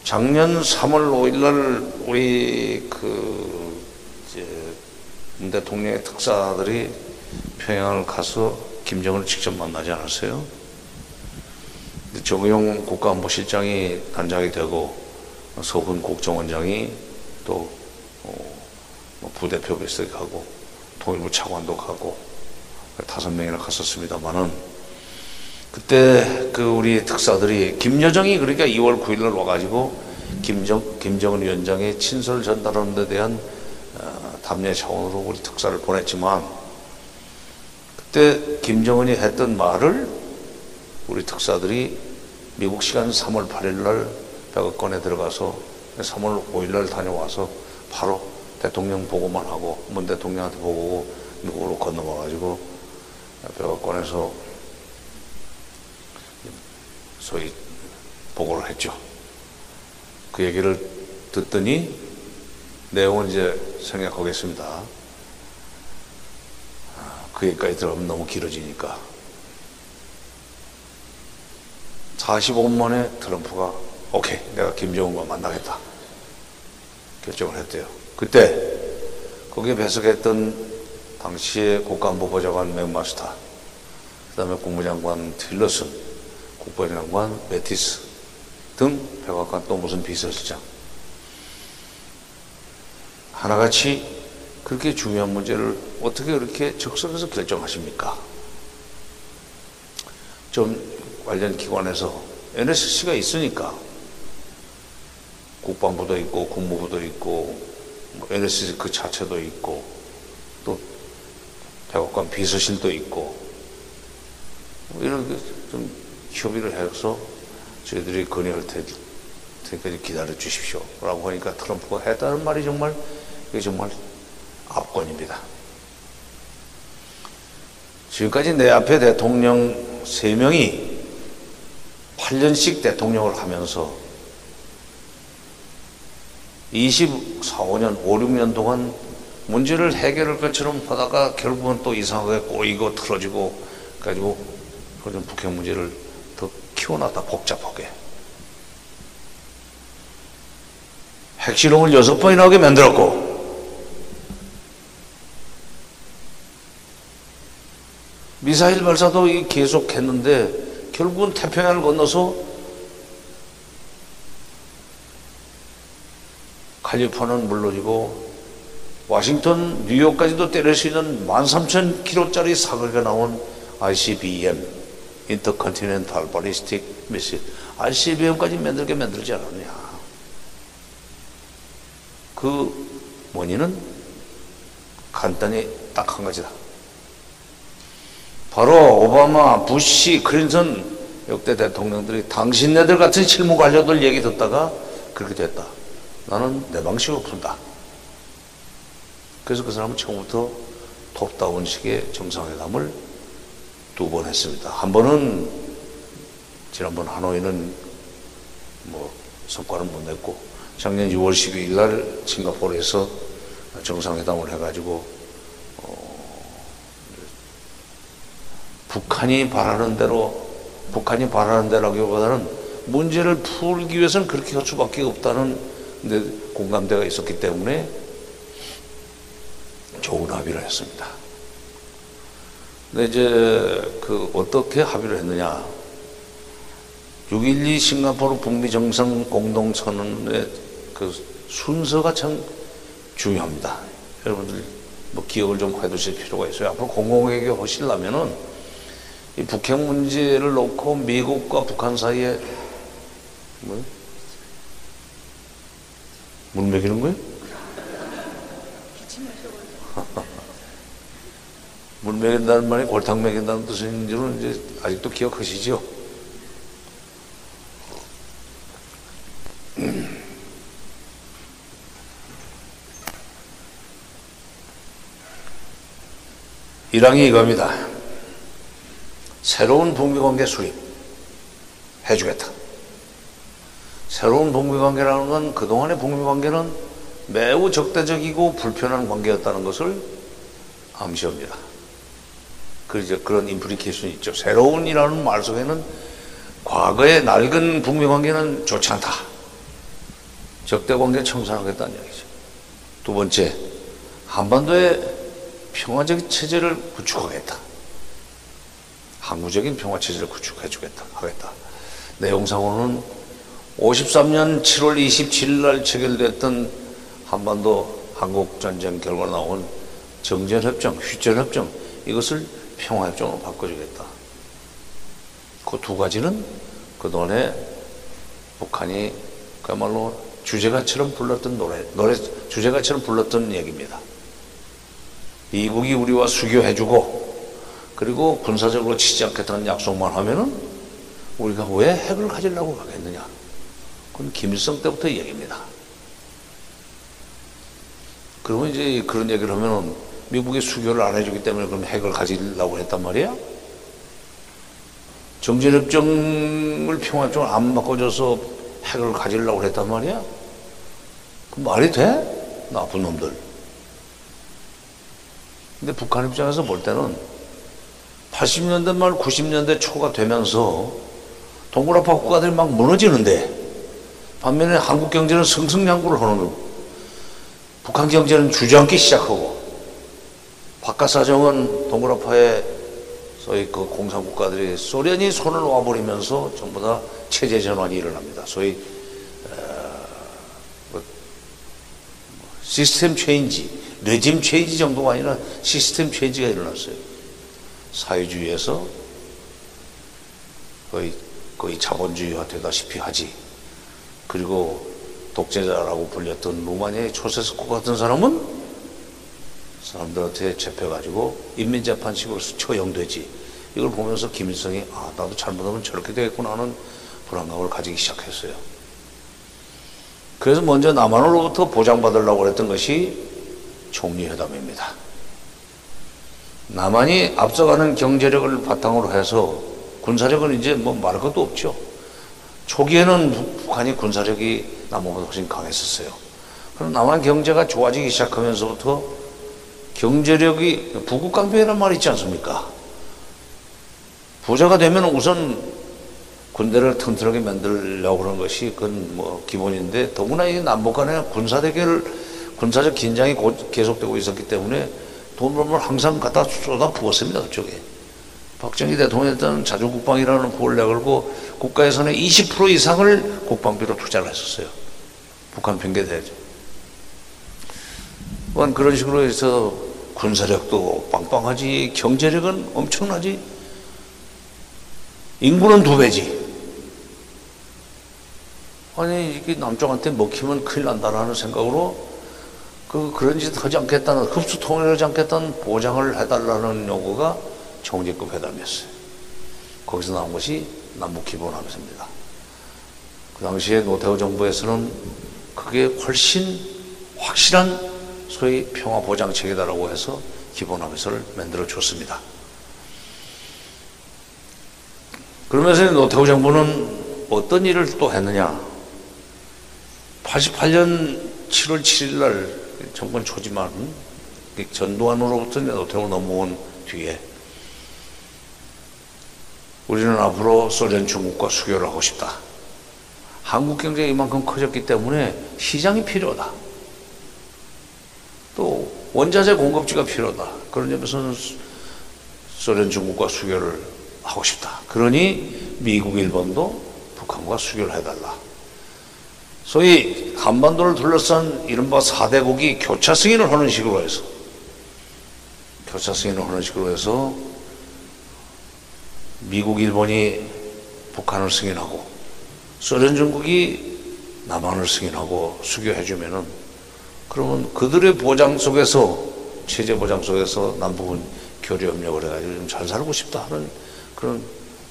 Speaker 1: 작년 3월 5일 날 우리 그 대통령의 특사들이 평양을 가서 김정은을 직접 만나지 않았어요. 정의용 국가안보실장이 단장이 되고 서훈 국정원장이 또 어, 뭐 부대표 배석하고 통일부 차관도 가고 다섯 명이나 갔었습니다만은 그때 그 우리 특사들이 김여정이 그러니까 2월 9일 날 와가지고 김정 김정은 위원장의 친서를 전달하는 데 대한 어, 담례 차원으로 우리 특사를 보냈지만 그때 김정은이 했던 말을 우리 특사들이 미국 시간 3월 8일 날 백악관에 들어가서 3월 5일 날 다녀와서 바로 대통령 보고만 하고 문 대통령한테 보고 미국으로 건너가 가지고 백악관에서 소위 보고를 했죠. 그 얘기를 듣더니 내용은 이제 생략하겠습니다. 그 얘기까지 들어가면 너무 길어지니까. 45분 만에 트럼프가 오케이 내가 김정은과 만나겠다 결정을 했대요. 그때 거기에 배석했던 당시의 국가안보보좌관 맥마스터 그 다음에 국무장관 틸러슨 국방장관 메티스 등 백악관 또 무슨 비서실장 하나같이 그렇게 중요한 문제를 어떻게 그렇게 적석에서 결정하십니까? 좀 관련 기관에서 NSC가 있으니까 국방부도 있고 국무부도 있고 뭐 NSC 그 자체도 있고 또 백악관 비서실도 있고 뭐 이런 좀 협의를 해서 저희들이 건의할 테니까 기다려 주십시오 라고 하니까 트럼프가 했다는 말이 정말 이게 정말 압권입니다. 지금까지 내 앞에 대통령 3명이 8년씩 대통령을 하면서 24, 5년, 5, 6년 동안 문제를 해결할 것처럼 하다가 결국은 또 이상하게 꼬이고 틀어지고 가지고 그런 북핵 문제를 더 키워놨다 복잡하게. 핵실험을 여섯 번이나 하게 만들었고. 미사일 발사도 이 계속했는데 결국은 태평양을 건너서 칼리포니아는 물론이고 워싱턴, 뉴욕까지도 때릴 수 있는 13,000km짜리 사거리가 나온 ICBM, 인터컨티넨탈 발리스틱 미실, ICBM까지 만들게 만들지 않았냐. 그 원인은 간단히 딱 한 가지다. 바로 오바마, 부시, 클린턴 역대 대통령들이 당신네들 같은 실무 관료들 얘기 듣다가 그렇게 됐다. 나는 내 방식으로 푼다. 그래서 그 사람은 처음부터 톱다운 식의 정상회담을 두 번 했습니다. 한 번은 지난번 하노이는 뭐 성과는 못 냈고 작년 6월 12일 날 싱가포르에서 정상회담을 해가지고 북한이 바라는 대로 북한이 바라는 대로라기보다는 문제를 풀기 위해서는 그렇게 할 수밖에 없다는 공감대가 있었기 때문에 좋은 합의를 했습니다. 근데 이제 그 어떻게 합의를 했느냐? 6.12 싱가포르 북미 정상 공동선언의 그 순서가 참 중요합니다. 여러분들 뭐 기억을 좀 해두실 필요가 있어요. 앞으로 공공외교 하시려면은 이 북핵 문제를 놓고 미국과 북한 사이에 뭐? 물 먹이는 거예요? 물 먹인다는 말이 골탕 먹인다는 뜻인지는 이제 아직도 기억하시죠? 일항이 이겁니다. 새로운 북미관계 수립 해주겠다. 새로운 북미관계라는 건 그동안의 북미관계는 매우 적대적이고 불편한 관계였다는 것을 암시합니다. 그래서 그런 임플리케이션이 있죠. 새로운이라는 말 속에는 과거의 낡은 북미 관계는 좋지 않다. 적대 관계 청산하겠다는 이야기죠. 두 번째, 한반도의 평화적 체제를 구축하겠다. 항구적인 평화 체제를 구축해 주겠다. 하겠다. 내용상으로는 53년 7월 27일 날 체결됐던 한반도 한국 전쟁 결과 나온 정전협정, 휴전협정 이것을 평화협정으로 바꿔주겠다. 그 두 가지는 그동안에 북한이 그야말로 주제가처럼 불렀던 노래, 노래 주제가처럼 불렀던 얘기입니다. 미국이 우리와 수교해주고 그리고 군사적으로 치지 않겠다는 약속만 하면은 우리가 왜 핵을 가지려고 하겠느냐. 그건 김일성 때부터 얘기입니다. 그러면 이제 그런 얘기를 하면은 미국이 수교를 안 해주기 때문에 그럼 핵을 가지려고 했단 말이야? 정전협정을 평화협정을 안 바꿔줘서 핵을 가지려고 했단 말이야? 그 말이 돼? 나쁜 놈들. 근데 북한 입장에서 볼 때는 80년대 말 90년대 초가 되면서 동굴아파 국가들이 막 무너지는데 반면에 한국 경제는 승승장구를 하는 거고 북한 경제는 주저앉기 시작하고 바깥 사정은 동그라파의 소위 그 공산국가들이 소련이 손을 놔버리면서 전부 다 체제 전환이 일어납니다. 소위 어, 뭐, system change, regime change 정도가 아니라 system change가 일어났어요. 사회주의에서 거의 거의 자본주의화 되다시피 하지. 그리고 독재자라고 불렸던 루마니아의 차우셰스쿠 같은 사람은 사람들한테 잡혀가지고 인민재판식으로 처형되지. 이걸 보면서 김일성이 아 나도 잘못하면 저렇게 되겠구나 하는 불안감을 가지기 시작했어요. 그래서 먼저 남한으로부터 보장받으려고 했던 것이 총리회담입니다. 남한이 앞서가는 경제력을 바탕으로 해서 군사력은 이제 뭐 말할 것도 없죠. 초기에는 북한이 군사력이 남한보다 훨씬 강했었어요. 그럼 남한 경제가 좋아지기 시작하면서부터 경제력이 부국강병이라는 말이 있지 않습니까? 부자가 되면 우선 군대를 튼튼하게 만들려고 하는 것이 그건 뭐 기본인데 더구나 이 남북 간의 군사 대결 군사적 긴장이 계속되고 있었기 때문에 돈을 항상 갖다 쏟아 부었습니다 그쪽에 박정희 대통령 때는 자주국방이라는 부를 내걸고 국가 예산의 20% 이상을 국방비로 투자를 했었어요. 북한 핑계 대죠. 또한 그런 식으로 해서 군사력도 빵빵하지, 경제력은 엄청나지, 인구는 두 배지. 아니, 이게 남쪽한테 먹히면 큰일 난다라는 생각으로 그, 그런 짓 하지 않겠다는, 흡수 통일하지 않겠다는 보장을 해달라는 요구가 정제급 회담이었어요. 거기서 나온 것이 남북 기본 합의서입니다. 그 당시에 노태우 정부에서는 그게 훨씬 확실한 소위 평화 보장 체계다라고 해서 기본 합의서를 만들어 줬습니다. 그러면서 노태우 정부는 어떤 일을 또 했느냐. 88년 7월 7일 날 정권 초지만 전두환으로부터 노태우 넘어온 뒤에 우리는 앞으로 소련 중국과 수교를 하고 싶다. 한국 경제가 이만큼 커졌기 때문에 시장이 필요하다. 또 원자재 공급지가 필요하다. 그런 점에서는 소련 중국과 수교를 하고 싶다. 그러니 미국, 일본도 북한과 수교를 해달라. 소위 한반도를 둘러싼 이른바 4대국이 교차 승인을 하는 식으로 해서 교차 승인을 하는 식으로 해서 미국, 일본이 북한을 승인하고 소련, 중국이 남한을 승인하고 수교해주면은 그러면 그들의 보장 속에서 체제 보장 속에서 남북은 교류 협력을 해가지고 좀 잘 살고 싶다 하는 그런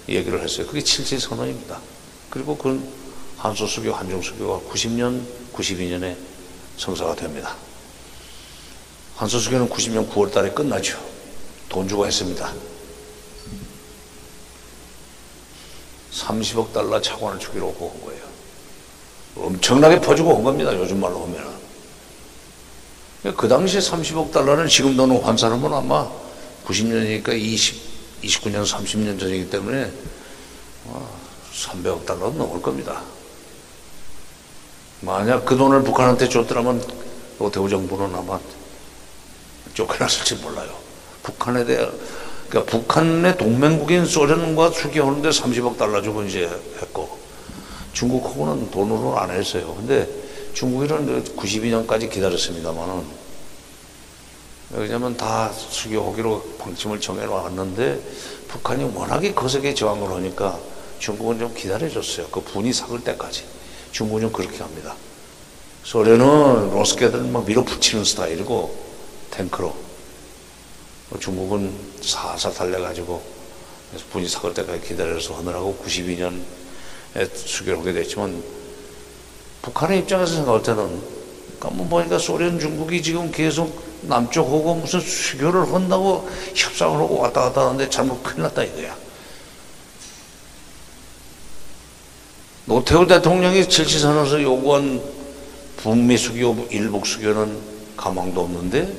Speaker 1: 얘기를 했어요. 그게 칠칠 선언입니다. 그리고 그 한소 수교, 한중 수교가 90년, 92년에 성사가 됩니다. 한소 수교는 90년 9월 달에 끝나죠. 돈 주고 했습니다. 30억 달러 차관을 주기로 한 거예요. 엄청나게 퍼주고 온 겁니다. 요즘 말로 하면은. 그 당시에 30억 달러는 지금 돈으로 환산하면 아마 90년이니까 20, 29년, 30년 전이기 때문에 300억 달러 넘을 겁니다. 만약 그 돈을 북한한테 줬더라면 노태우 정부는 아마 쫓겨났을지 몰라요. 북한에 대해 그러니까 북한의 동맹국인 소련과 수교하는데 30억 달러 주고 이제 했고 중국하고는 돈으로 안 했어요. 근데 중국인은 92년까지 기다렸습니다만은 왜냐면 다 수교하기로 방침을 정해놨는데 북한이 워낙에 거세게 저항을 하니까 중국은 좀 기다려줬어요. 그 분이 삭을 때까지. 중국은 그렇게 합니다. 소련은 로스케들 막 밀어붙이는 스타일이고 탱크로 중국은 살살 달려가지고 분이 삭을 때까지 기다려서 하느라고 92년에 수교를 하게 됐지만 북한의 입장에서 생각할 때는 가만 보니까 소련 중국이 지금 계속 남쪽하고 무슨 수교를 한다고 협상을 하고 왔다 갔다 하는데 잘못 큰일 났다 이거야. 노태우 대통령이 질치선언에서 요구한 북미 수교, 일북 수교는 가망도 없는데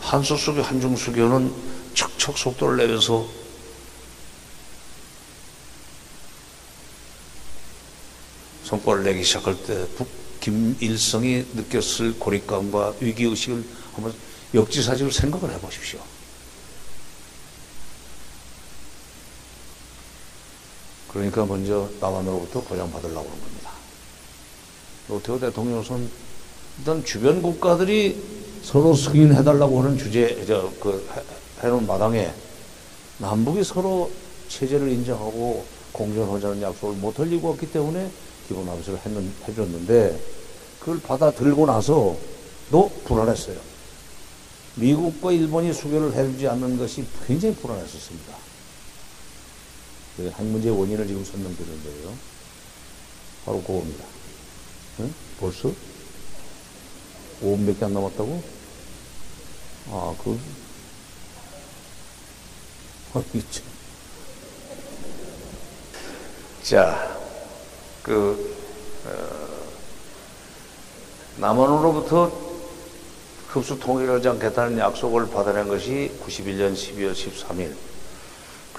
Speaker 1: 한소 수교, 한중 수교는 척척 속도를 내면서 성과를 내기 시작할 때북 김일성이 느꼈을 고립감과 위기의식을 한번 역지사지로 생각을 해보십시오. 그러니까 먼저 남한으로부터 보장받으려고 하는 겁니다. 노태우 대통령은 일단 주변 국가들이 서로 승인해달라고 하는 주제, 저, 그, 해놓은 마당에 남북이 서로 체제를 인정하고 공존하자는 약속을 못 흘리고 왔기 때문에 기본 합의서를 했는, 해줬는데 그걸 받아들고 나서 도 불안했어요. 미국과 일본이 수교를 해주지 않는 것이 굉장히 불안했었습니다. 핵 문제의 원인을 지금 설명드리는 거예요. 바로 그겁니다. 응? 벌써? 5분밖에 안 남았다고? 아, 그, 아, 있죠. 자, 그, 어, 남한으로부터 흡수 통일하지 않겠다는 약속을 받아낸 것이 91년 12월 13일.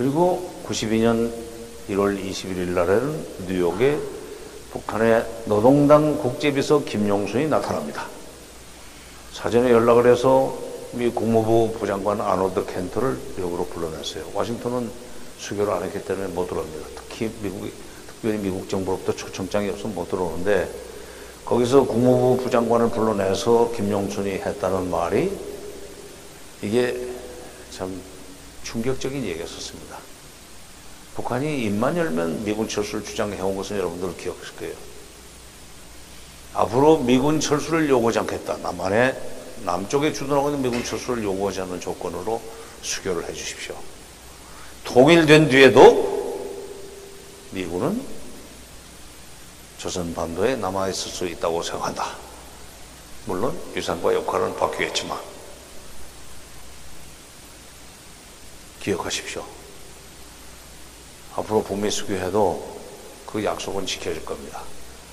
Speaker 1: 그리고 92년 1월 21일 날에는 뉴욕에 북한의 노동당 국제비서 김용순이 나타납니다. 사전에 연락을 해서 미 국무부 부장관 아노드 켄터를 미국으로 불러냈어요. 워싱턴은 수교를 안 했기 때문에 못 들어옵니다. 특히 미국이, 특별히 미국 정부로부터 초청장이 없으면 못 들어오는데 거기서 국무부 부장관을 불러내서 김용순이 했다는 말이 이게 참 충격적인 얘기였었습니다. 북한이 입만 열면 미군 철수를 주장해온 것은 여러분들 기억하실 거예요. 앞으로 미군 철수를 요구하지 않겠다. 남한에 남쪽에 주둔하고 있는 미군 철수를 요구하지 않는 조건으로 수교를 해 주십시오. 통일된 뒤에도 미군은 조선 반도에 남아 있을 수 있다고 생각한다. 물론 유산과 역할은 바뀌겠지만 기억하십시오. 앞으로 북미 수교해도 그 약속은 지켜질 겁니다.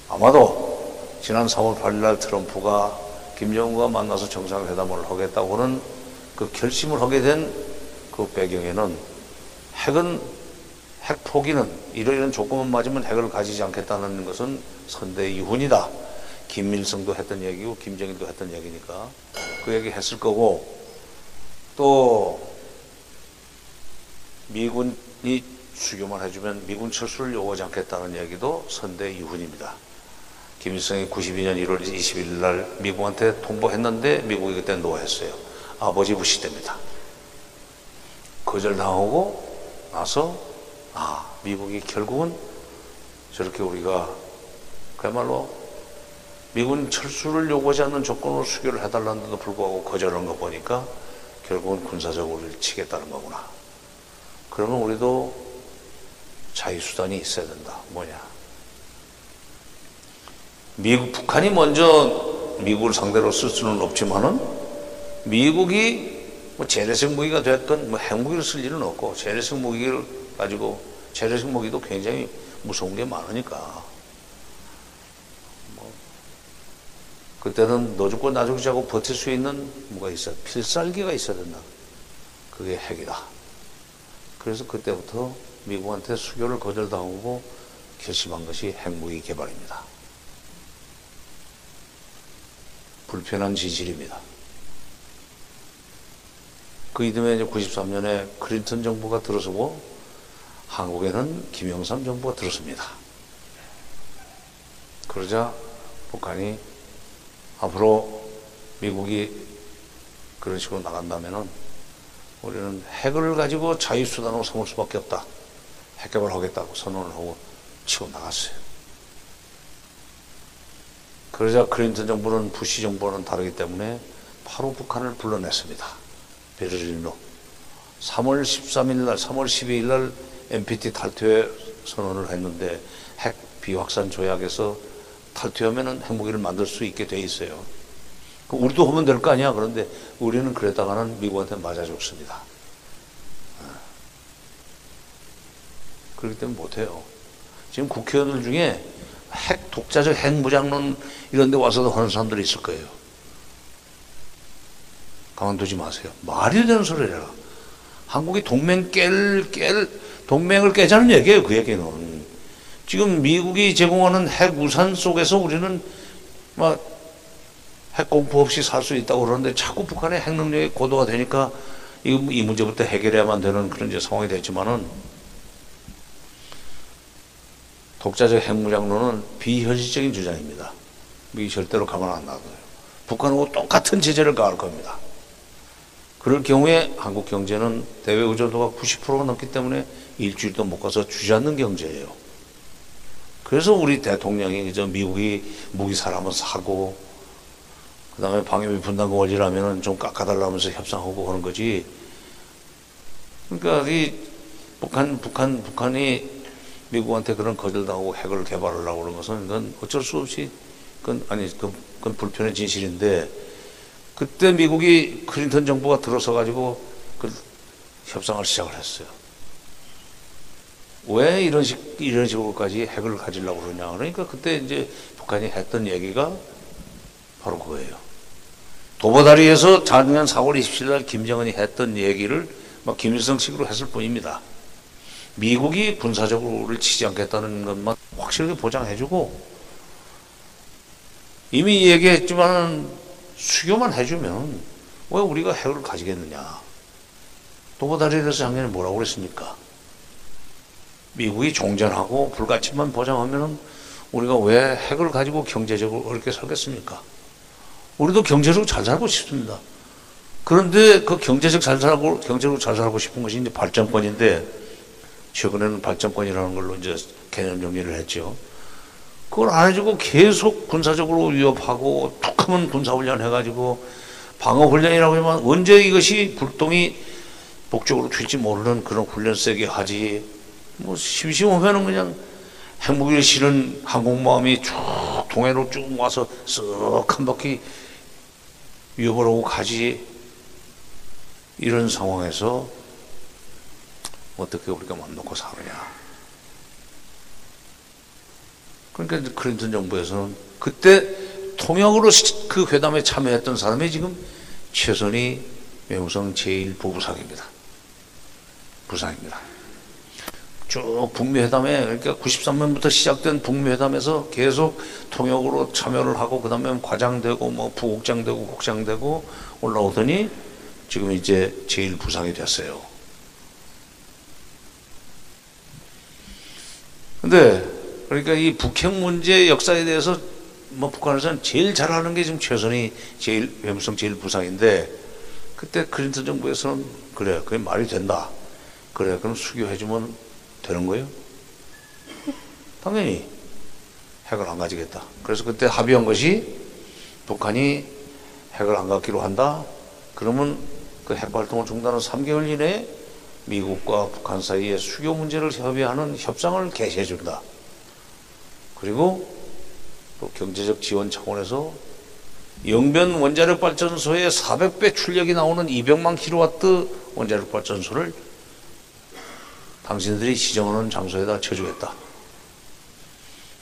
Speaker 1: 아마도 지난 4월 8일 날 트럼프가 김정은과 만나서 정상회담을 하겠다고는 그 결심을 하게 된 그 배경에는 핵은 핵 포기는 이러이런 조건만 맞으면 핵을 가지지 않겠다는 것은 선대 이훈이다. 김일성도 했던 얘기고 김정일도 했던 얘기니까 그 얘기 했을 거고 또 미군이 수교만 해주면 미군 철수를 요구하지 않겠다는 얘기도 선대 이훈입니다. 김일성이 92년 1월 20일 날 미국한테 통보했는데 미국이 그때 노했어요. 아버지 부시 때입니다. 거절당하고 나서 아 미국이 결국은 저렇게 우리가 그야말로 미군 철수를 요구하지 않는 조건으로 수교를 해달라는데도 불구하고 거절한 거 보니까 결국은 군사적으로 치겠다는 거구나. 그러면 우리도 자유수단이 있어야 된다. 뭐냐. 미국, 북한이 먼저 미국을 상대로 쓸 수는 없지만은 미국이 뭐 재래식 무기가 됐건 뭐 핵무기를 쓸 일은 없고 재래식 무기를 가지고 재래식 무기도 굉장히 무서운 게 많으니까 뭐 그때는 너 죽고 나 죽지 하고 버틸 수 있는 뭐가 있어 필살기가 있어야 된다. 그게 핵이다. 그래서 그때부터 미국한테 수교를 거절당하고 결심한 것이 핵무기 개발입니다. 불편한 지질입니다. 그 이듬해 이제 93년에 클린턴 정부가 들어서고 한국에는 김영삼 정부가 들었습니다. 그러자 북한이 앞으로 미국이 그런 식으로 나간다면은 우리는 핵을 가지고 자유수단으로 삼을 수밖에 없다. 핵개발 하겠다고 선언을 하고 치고 나갔어요. 그러자 클린턴 정부는 부시 정부와는 다르기 때문에 바로 북한을 불러냈습니다. 베를린으로. 3월 13일 날, 3월 12일 날 NPT 탈퇴 선언을 했는데 핵 비확산 조약에서 탈퇴하면은 핵무기를 만들 수 있게 돼 있어요. 그 우리도 하면 될 거 아니야. 그런데 우리는 그랬다가는 미국한테 맞아 죽습니다. 그렇기 때문에 못해요. 지금 국회의원들 중에 핵 독자적 핵 무장론 이런 데 와서도 하는 사람들이 있을 거예요. 가만두지 마세요. 말이 되는 소리를 해라. 한국이 동맹 깰, 깰, 동맹을 깨자는 얘기예요. 그 얘기는. 지금 미국이 제공하는 핵 우산 속에서 우리는 막 핵 공포 없이 살 수 있다고 그러는데 자꾸 북한의 핵 능력이 고도가 되니까 이, 이 문제부터 해결해야만 되는 그런 이제 상황이 됐지만은 독자적 핵무장론은 비현실적인 주장입니다. 미국이 절대로 가만 안 놔둬요. 북한하고 똑같은 제재를 가할 겁니다. 그럴 경우에 한국 경제는 대외 의존도가 90%가 넘기 때문에 일주일도 못 가서 주저앉는 경제예요. 그래서 우리 대통령이 저 미국이 무기 사람은 사고 그 다음에 방위비 분담금 원리라면은 좀 깎아달라면서 협상하고 그런 거지. 그러니까 이 북한 북한 북한이 미국한테 그런 거절당하고 핵을 개발하려고 그런 것은 그건 어쩔 수 없이 그건 아니 그건, 그건 불편의 진실인데 그때 미국이 클린턴 정부가 들어서 가지고 그 협상을 시작을 했어요. 왜 이런 식 이런 식으로까지 핵을 가지려고 그러냐 그러니까 그때 이제 북한이 했던 얘기가 바로 그거예요. 도보다리에서 작년 4월 27일 날 김정은이 했던 얘기를 막 김일성식으로 했을 뿐입니다. 미국이 군사적으로 우리를 치지 않겠다는 것만 확실하게 보장해주고 이미 얘기했지만 수교만 해주면 왜 우리가 핵을 가지겠느냐. 도보다리에서 작년에 뭐라고 그랬습니까? 미국이 종전하고 불가침만 보장하면은 우리가 왜 핵을 가지고 경제적으로 어렵게 살겠습니까? 우리도 경제적으로 잘 살고 싶습니다. 그런데 그 경제적 잘 살고 경제적으로 잘 살고 싶은 것이 이제 발전권인데 최근에는 발전권이라는 걸로 이제 개념 정리를 했죠. 그걸 안 해주고 계속 군사적으로 위협하고 툭하면 군사훈련 해가지고 방어훈련이라고 하면 언제 이것이 불똥이 목적으로 튈지 모르는 그런 훈련 세게 하지. 뭐 심심하면은 그냥 핵무기를 실은 항공모함이 쭉 동해로 쭉 와서 쓱 한 바퀴 하고 가지. 이런 상황에서 어떻게 우리가 맘 놓고 사느냐. 그러니까 클린턴 정부에서는 그때 통역으로 그 회담에 참여했던 사람이 지금 최선희 외무성 제1부부상입니다. 부상입니다. 쭉 북미 회담에 그러니까 93년부터 시작된 북미 회담에서 계속 통역으로 참여를 하고 그다음에 과장되고 뭐 부국장 되고 국장 되고 올라오더니 지금 이제 제1부상이 됐어요. 근데 그러니까 이 북핵 문제 역사에 대해서 뭐 북한에서는 제일 잘하는 게 지금 최선희 제일 외무성 제일 부상인데 그때 클린턴 정부에서는 그래 그게 말이 된다 그래 그럼 수교해주면 되는 거예요? 당연히 핵을 안 가지겠다. 그래서 그때 합의한 것이 북한이 핵을 안 갖기로 한다. 그러면 그 핵 활동을 중단한 3개월 이내에 미국과 북한 사이에 수교 문제를 협의하는 협상을 개시해 준다. 그리고 또 경제적 지원 차원에서 영변 원자력 발전소에 400배 출력이 나오는 200만 킬로와트 원자력 발전소를 당신들이 지정하는 장소에다 쳐주겠다.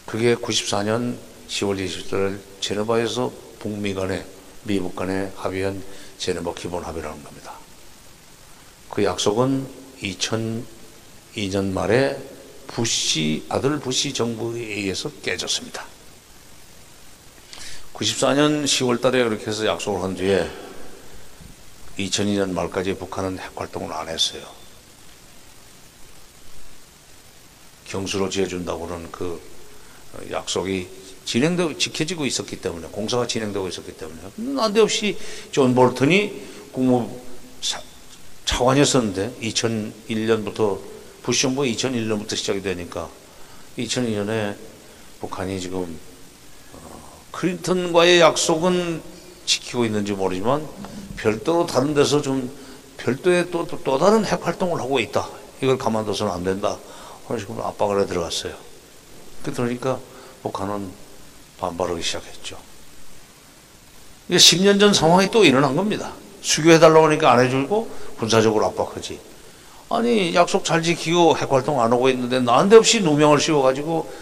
Speaker 1: 그게 94년 10월 20일 제네바에서 북미 간에 미국 간에 합의한 제네바 기본 합의라는 겁니다. 그 약속은 2002년 말에 부시 아들 부시 정부에 의해서 깨졌습니다. 94년 10월 달에 그렇게 해서 약속을 한 뒤에 2002년 말까지 북한은 핵 활동을 안 했어요. 경수로 지어준다고는 그 약속이 진행되고 지켜지고 있었기 때문에 공사가 진행되고 있었기 때문에 난데없이 존 볼턴이 국무 차관이었었는데 2001년부터 부시 정부 2001년부터 시작이 되니까 2002년에 북한이 지금 어, 클린턴과의 약속은 지키고 있는지 모르지만 별도로 다른 데서 좀 별도의 또, 또, 또 다른 핵 활동을 하고 있다. 이걸 가만둬서는 안 된다. 식으로 압박을 해 들어갔어요. 그러니까 북한은 반발하기 시작했죠. 이게 10년 전 상황이 또 일어난 겁니다. 수교해달라고 하니까 안 해주고 군사적으로 압박하지. 아니, 약속 잘 지키고 핵활동 안 하고 있는데 난데없이 누명을 씌워가지고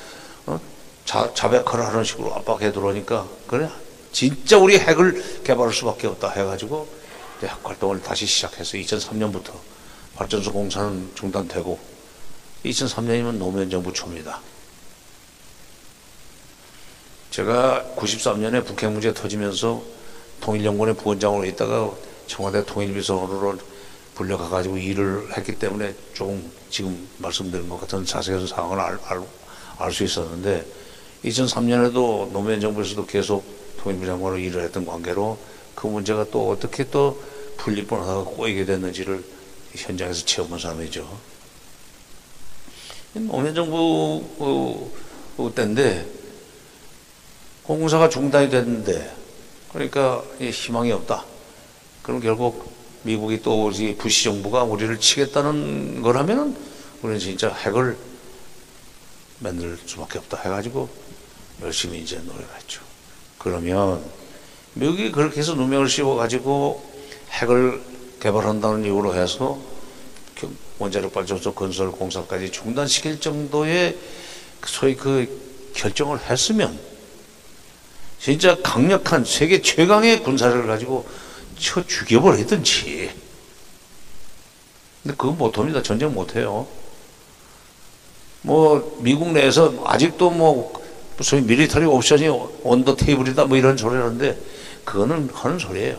Speaker 1: 어? 자, 자백을 하는 식으로 압박해 들어오니까 그래. 진짜 우리 핵을 개발할 수밖에 없다 해가지고 핵활동을 다시 시작해서 2003년부터 발전소 공사는 중단되고 2003년이면 노무현 정부 초입니다. 제가 93년에 북핵 문제 터지면서 통일연구원의 부원장으로 있다가 청와대 통일비서로 불려가가지고 일을 했기 때문에 조금 지금 말씀드린 것 같은 자세한 상황을 알, 알, 알 수 있었는데 2003년에도 노무현 정부에서도 계속 통일부 장관으로 일을 했던 관계로 그 문제가 또 어떻게 또 풀릴 뻔하다가 꼬이게 됐는지를 현장에서 체험한 사람이죠. 노무현 정부 때인데 공사가 중단이 됐는데 그러니까 희망이 없다. 그럼 결국 미국이 또 우리 부시 정부가 우리를 치겠다는 걸 하면은 우리는 진짜 핵을 만들 수밖에 없다 해가지고 열심히 이제 노력했죠. 그러면 미국이 그렇게 해서 누명을 씌워가지고 핵을 개발한다는 이유로 해서 원자력 발전소 건설 공사까지 중단시킬 정도의 소위 그 결정을 했으면 진짜 강력한 세계 최강의 군사력을 가지고 쳐 죽여버리든지. 근데 그건 못합니다. 전쟁 못해요. 뭐 미국 내에서 아직도 뭐 소위 미리터리 옵션이 온더 테이블이다 뭐 이런 소리 하는데 그거는 하는 소리예요.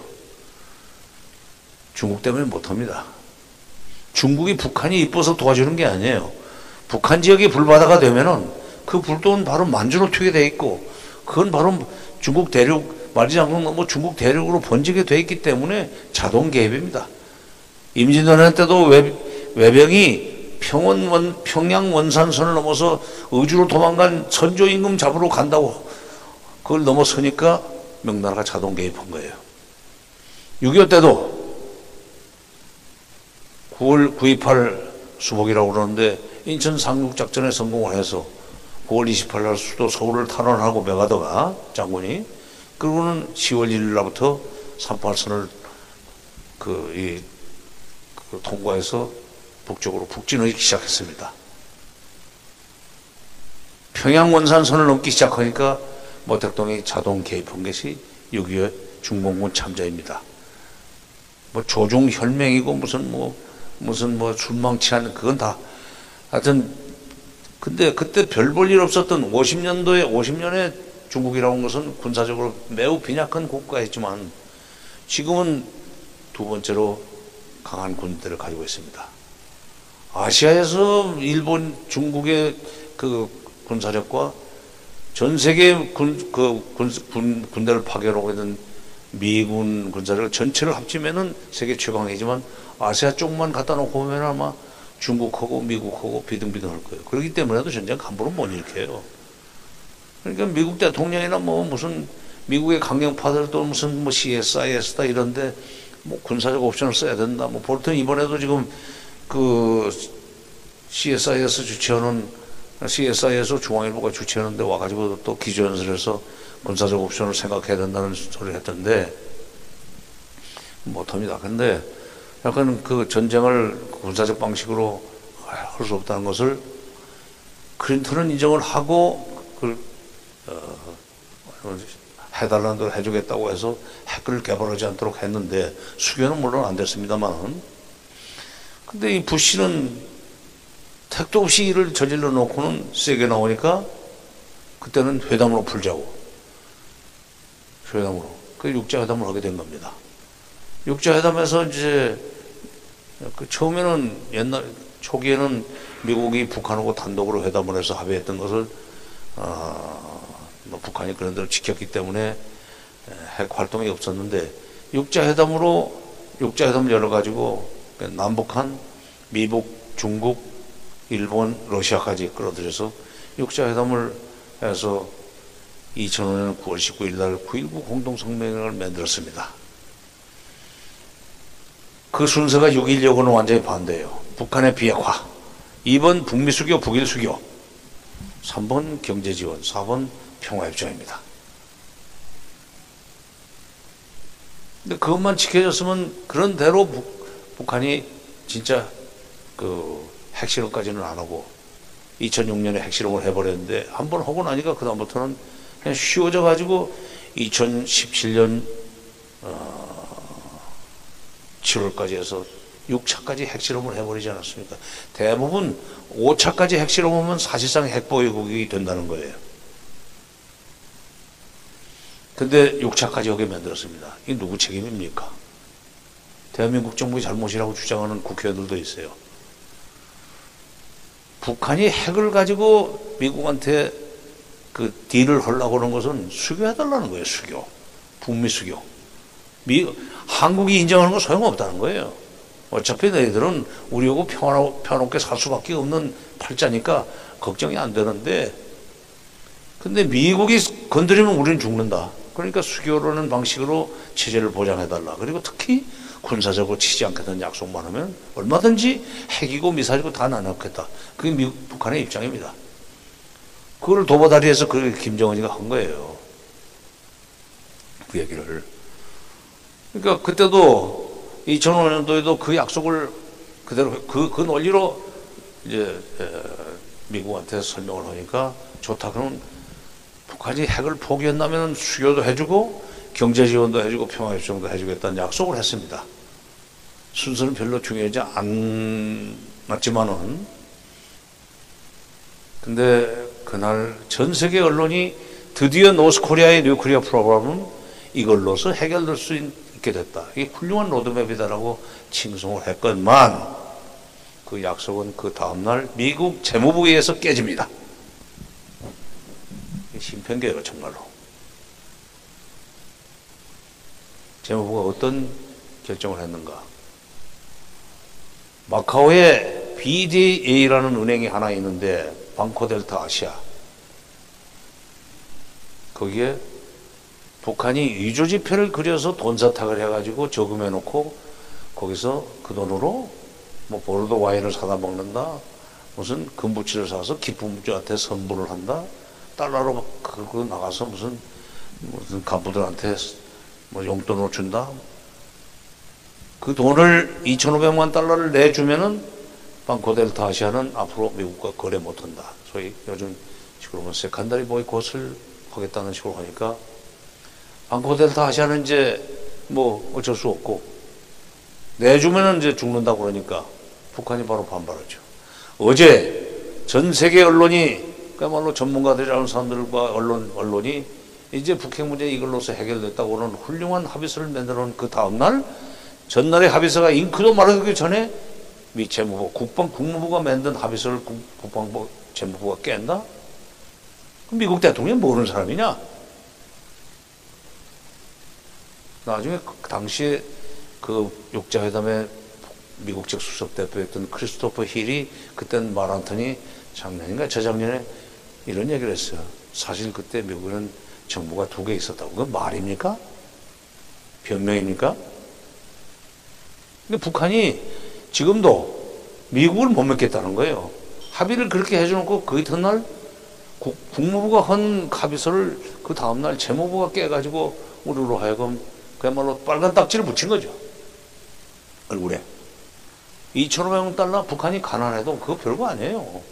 Speaker 1: 중국 때문에 못합니다. 중국이 북한이 이뻐서 도와주는 게 아니에요. 북한 지역이 불바다가 되면은 그 불도는 바로 만주로 튀게 돼 있고 그건 바로 중국 대륙 않고 뭐 중국 대륙으로 번지게 돼 있기 때문에 자동 개입입니다. 임진왜란 때도 외, 외병이 평원 원, 평양 원산선을 넘어서 의주로 도망간 선조 임금 잡으러 간다고 그걸 넘어서니까 명나라가 자동 개입한 거예요. 6.25 때도 9월 9.28 수복이라고 그러는데 인천 상륙작전에 성공을 해서 9월 28일 날 수도 서울을 탄원하고 메가더가 장군이 그리고는 10월 1일 날부터 38선을 그, 이, 그 통과해서 북쪽으로 북진하기 시작했습니다. 평양 원산선을 넘기 시작하니까 모택동이 자동 개입한 것이 6.25 중공군 참자입니다. 뭐 조중 혈맹이고 무슨 뭐 무슨 뭐 순망치 않은 그건 다 하여튼 근데 그때 별 볼 일 없었던 50년도에 50년에 중국이라는 것은 군사적으로 매우 빈약한 국가였지만 지금은 두 번째로 강한 군대를 가지고 있습니다. 아시아에서 일본, 중국의 그 군사력과 전 세계 군, 그 군, 군, 군대를 파괴하고 있는 미군 군사력 전체를 합치면은 세계 최강이지만 아시아 쪽만 갖다 놓고 보면 아마 중국하고 미국하고 비등비등할 거예요. 그렇기 때문에도 전쟁 함부로 못 일으켜요. 그러니까 미국 대통령이나 뭐 무슨 미국의 강경파들도 무슨 뭐 CSIS다 이런데 뭐 군사적 옵션을 써야 된다. 뭐 볼튼 이번에도 지금 그 CSIS 주최하는 CSI에서 중앙일보가 주최하는데 와가지고 또 기조연설에서 군사적 옵션을 생각해야 된다는 소리를 했던데 못합니다. 근데 약간 그 전쟁을 군사적 방식으로 할 수 없다는 것을 클린턴은 인정을 하고 그 어, 해달라는 대로 해주겠다고 해서 핵을 개발하지 않도록 했는데 수교는 물론 안 됐습니다만 근데 이 부시는 택도 없이 일을 저질러 놓고는 세게 나오니까 그때는 회담으로 풀자고. 회담으로. 그 육자회담을 하게 된 겁니다. 육자회담에서 이제 그 처음에는 옛날 초기에는 미국이 북한하고 단독으로 회담을 해서 합의했던 것을 어, 뭐 북한이 그런 대로 지켰기 때문에 핵 활동이 없었는데 육자회담으로 육자회담을 열어가지고 남북한 미국, 중국, 일본, 러시아까지 끌어들여서 육자회담을 해서 2005년 9월 19일 날 9.19 공동성명을 만들었습니다. 그 순서가 6.16하고는 완전히 반대예요. 북한의 비핵화. 2번 북미 수교, 북일 수교. 3번 경제 지원, 4번 평화 협정입니다. 근데 그것만 지켜졌으면 그런 대로 북, 북한이 진짜 그 핵실험까지는 안 하고 2006년에 핵실험을 해버렸는데 한 번 하고 나니까 그다음부터는 그냥 쉬워져 가지고 2017년 어 7월까지 해서 6차까지 핵실험을 해버리지 않았습니까? 대부분 5차까지 핵실험하면 사실상 핵보유국이 된다는 거예요. 근데 6차까지 하게 만들었습니다. 이게 누구 책임입니까? 대한민국 정부의 잘못이라고 주장하는 국회의원들도 있어요. 북한이 핵을 가지고 미국한테 그 딜을 하려고 하는 것은 수교해달라는 거예요, 수교. 북미 수교. 미, 한국이 인정하는 건 소용없다는 거예요. 어차피 너희들은 우리하고 평화로, 평화롭게 살 수밖에 없는 팔자니까 걱정이 안 되는데, 근데 미국이 건드리면 우리는 죽는다. 그러니까 수교라는 방식으로 체제를 보장해달라. 그리고 특히 군사적으로 치지 않겠다는 약속만 하면 얼마든지 핵이고 미사일이고 다 나눠겠다. 그게 미국, 북한의 입장입니다. 그걸 도보다리에서 그 김정은이가 한 거예요. 그 얘기를. 그러니까 그때도 2005년도에도 그 약속을 그대로 그, 그 논리로 이제 미국한테 설명을 하니까 좋다. 그러면 북한이 핵을 포기한다면 수교도 해주고 경제 지원도 해주고 평화협정도 해주겠다는 약속을 했습니다. 순서는 별로 중요하지 않았지만은 근데 그날 전 세계 언론이 드디어 North Korea의 nuclear program은 이걸로서 해결될 수 있 게 됐다. 이게 훌륭한 로드맵이다라고 칭송을 했건만 그 약속은 그 다음날 미국 재무부에 의해서 깨집니다. 심편개예요 정말로. 재무부가 어떤 결정을 했는가? 마카오에 BDA라는 은행이 하나 있는데 방코델타 아시아 거기에 북한이 위조지표를 그려서 돈 세탁을 해가지고 저금해 놓고 거기서 그 돈으로 뭐 보르도 와인을 사다 먹는다. 무슨 금부치를 사서 기쁨주한테 선물을 한다. 달러로 그거 나가서 무슨 무슨 간부들한테 뭐 용돈으로 준다. 그 돈을 2,500만 달러를 내주면은 방코델타 아시아는 앞으로 미국과 거래 못한다. 소위 요즘 식으로 보면 세컨다리 보이콧을 하겠다는 식으로 하니까 방코델타 아시아는 이제 뭐 어쩔 수 없고 내주면은 이제 죽는다고 그러니까 북한이 바로 반발하죠. 어제 전 세계 언론이 그야말로 전문가들이라는 사람들과 언론, 언론이 이제 북핵 문제 이걸로서 해결됐다고 는 훌륭한 합의서를 만들어 놓은 그 다음날 전날에 합의서가 잉크도 마르기 전에 미 재무부, 국방, 국무부가 만든 합의서를 국, 국방부, 재무부가 깬다? 미국 대통령이 모르는 사람이냐? 나중에 그 당시에 그 육자회담에 미국 측 수석 대표였던 크리스토퍼 힐이 그땐 말 안 하더니 작년인가 저작년에 이런 얘기를 했어요. 사실 그때 미국에는 정부가 두 개 있었다고. 그건 말입니까? 변명입니까? 근데 북한이 지금도 미국을 못 믿겠다는 거예요. 합의를 그렇게 해줘놓고 그 이튿날 국, 무부가 한 합의서를 그 다음날 재무부가 깨가지고 우리로 하여금 그야말로 빨간 딱지를 붙인 거죠. 얼굴에. 2,500만 달러 북한이 가난해도 그거 별거 아니에요.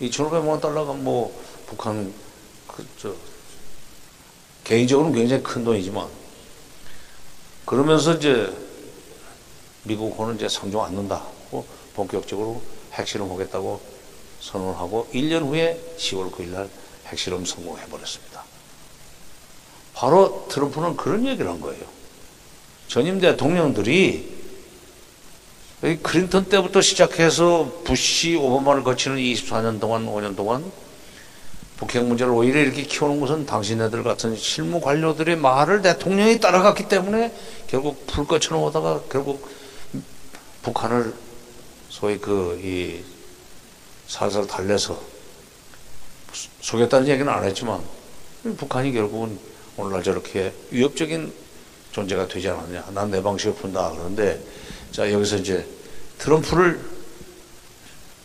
Speaker 1: 2,500만 달러가 뭐 북한 그저 개인적으로는 굉장히 큰 돈이지만 그러면서 이제 미국호는 이제 상종 않는다고 본격적으로 핵실험 하겠다고 선언하고 1년 후에 10월 9일 날 핵실험 성공해 버렸습니다. 바로 트럼프는 그런 얘기를 한 거예요. 전임 대통령들이 클린턴 때부터 시작해서 부시 오바마를 거치는 24년 동안 5년 동안 북핵 문제를 오히려 이렇게 키우는 것은 당신네들 같은 실무 관료들의 말을 대통령이 따라갔기 때문에 결국 불꽃처럼 오다가 결국 북한을 소위 그 이 살살 달래서 속였다는 얘기는 안 했지만 북한이 결국은 오늘날 저렇게 위협적인 존재가 되지 않았냐. 난 내 방식을 푼다. 그런데 자 여기서 이제 트럼프를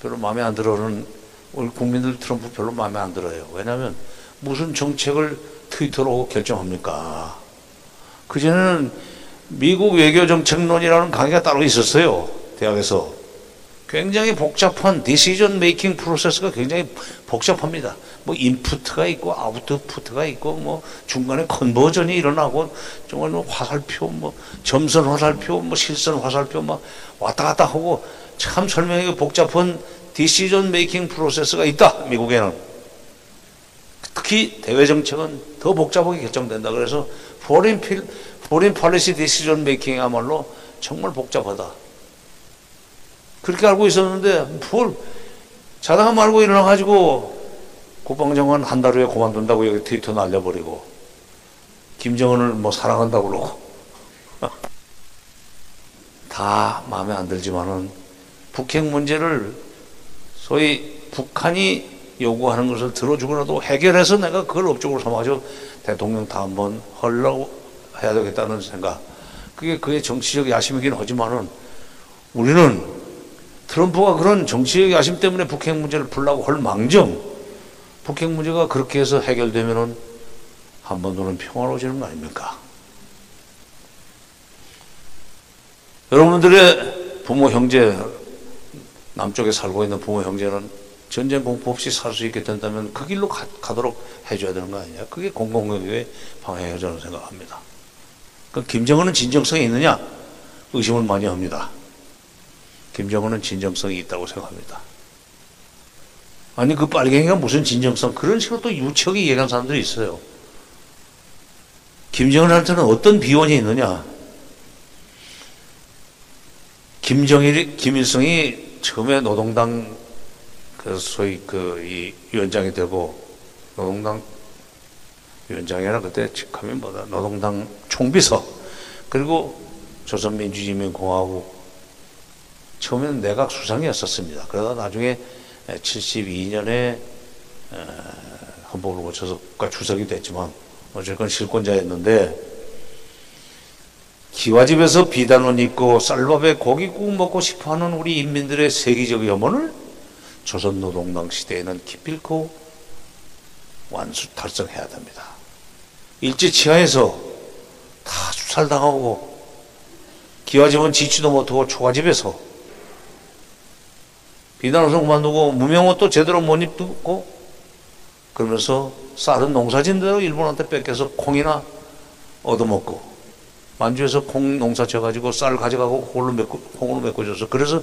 Speaker 1: 별로 마음에 안 들어는 우리 국민들 트럼프 별로 마음에 안 들어요. 왜냐하면 무슨 정책을 트위터로 결정합니까? 그전에는 미국 외교정책론이라는 강의가 따로 있었어요. 대학에서. 굉장히 복잡한 decision making process가 굉장히 복잡합니다. 뭐 input이 있고 아웃푸트가 있고 뭐 중간에 conversion이 일어나고 정말 뭐 화살표 뭐 점선 화살표 뭐 실선 화살표 막 왔다 갔다 하고 참 설명이 복잡한 decision making process가 있다. 미국에는. 특히 대외 정책은 더 복잡하게 결정된다. 그래서 foreign pol foreign policy decision making이야말로 정말 복잡하다. 그렇게 알고 있었는데 뭘 자다가 말고 일어나가지고 국방장관 한 달 후에 그만둔다고 여기 트위터 날려버리고 김정은을 뭐 사랑한다고 그러고 다 마음에 안 들지만은 북핵 문제를 소위 북한이 요구하는 것을 들어주고라도 해결해서 내가 그걸 업적으로 삼아서 대통령 다음번 하려고 해야 되겠다는 생각. 그게 그의 정치적 야심이긴 하지만은 우리는 트럼프가 그런 정치적 야심 때문에 북핵 문제를 풀라고 할 망정 북핵 문제가 그렇게 해서 해결되면은 한번도는 평화로워지는 거 아닙니까? 여러분들의 부모 형제 남쪽에 살고 있는 부모 형제는 전쟁 공포 없이 살 수 있게 된다면 그 길로 가, 도록 해줘야 되는 거 아니냐? 그게 공공의회 방향이라고 생각합니다. 그 김정은은 진정성이 있느냐? 의심을 많이 합니다. 김정은은 진정성이 있다고 생각합니다. 아니 그 빨갱이가 무슨 진정성 그런 식으로 또 유치하게 얘기하는 사람들이 있어요. 김정은한테는 어떤 비원이 있느냐? 김정일, 김일성이 처음에 노동당 그 소위 그 이 위원장이 되고 노동당 위원장이라 그때 직함이 뭐다 노동당 총비서 그리고 조선민주주의민공화국 처음에는 내각 수상이었었습니다. 그러다 나중에 72년에 헌법을 고쳐서 국가 주석이 됐지만 어쨌건 실권자였는데 기와집에서 비단옷 입고 쌀밥에 고기국 먹고 싶어하는 우리 인민들의 세계적 염원을 조선노동당 시대에는 기필코 완수 달성해야 됩니다. 일제 치하에서 다 수살당하고 기와집은 지치도 못하고 초가집에서 비단옷을 그만두고 무명옷도 제대로 못 입고 그러면서 쌀은 농사진대로 일본한테 뺏겨서 콩이나 얻어먹고 만주에서 콩 농사 지어가지고 쌀 가져가고 콩으로 메고, 콩으로 메꿔줘서 그래서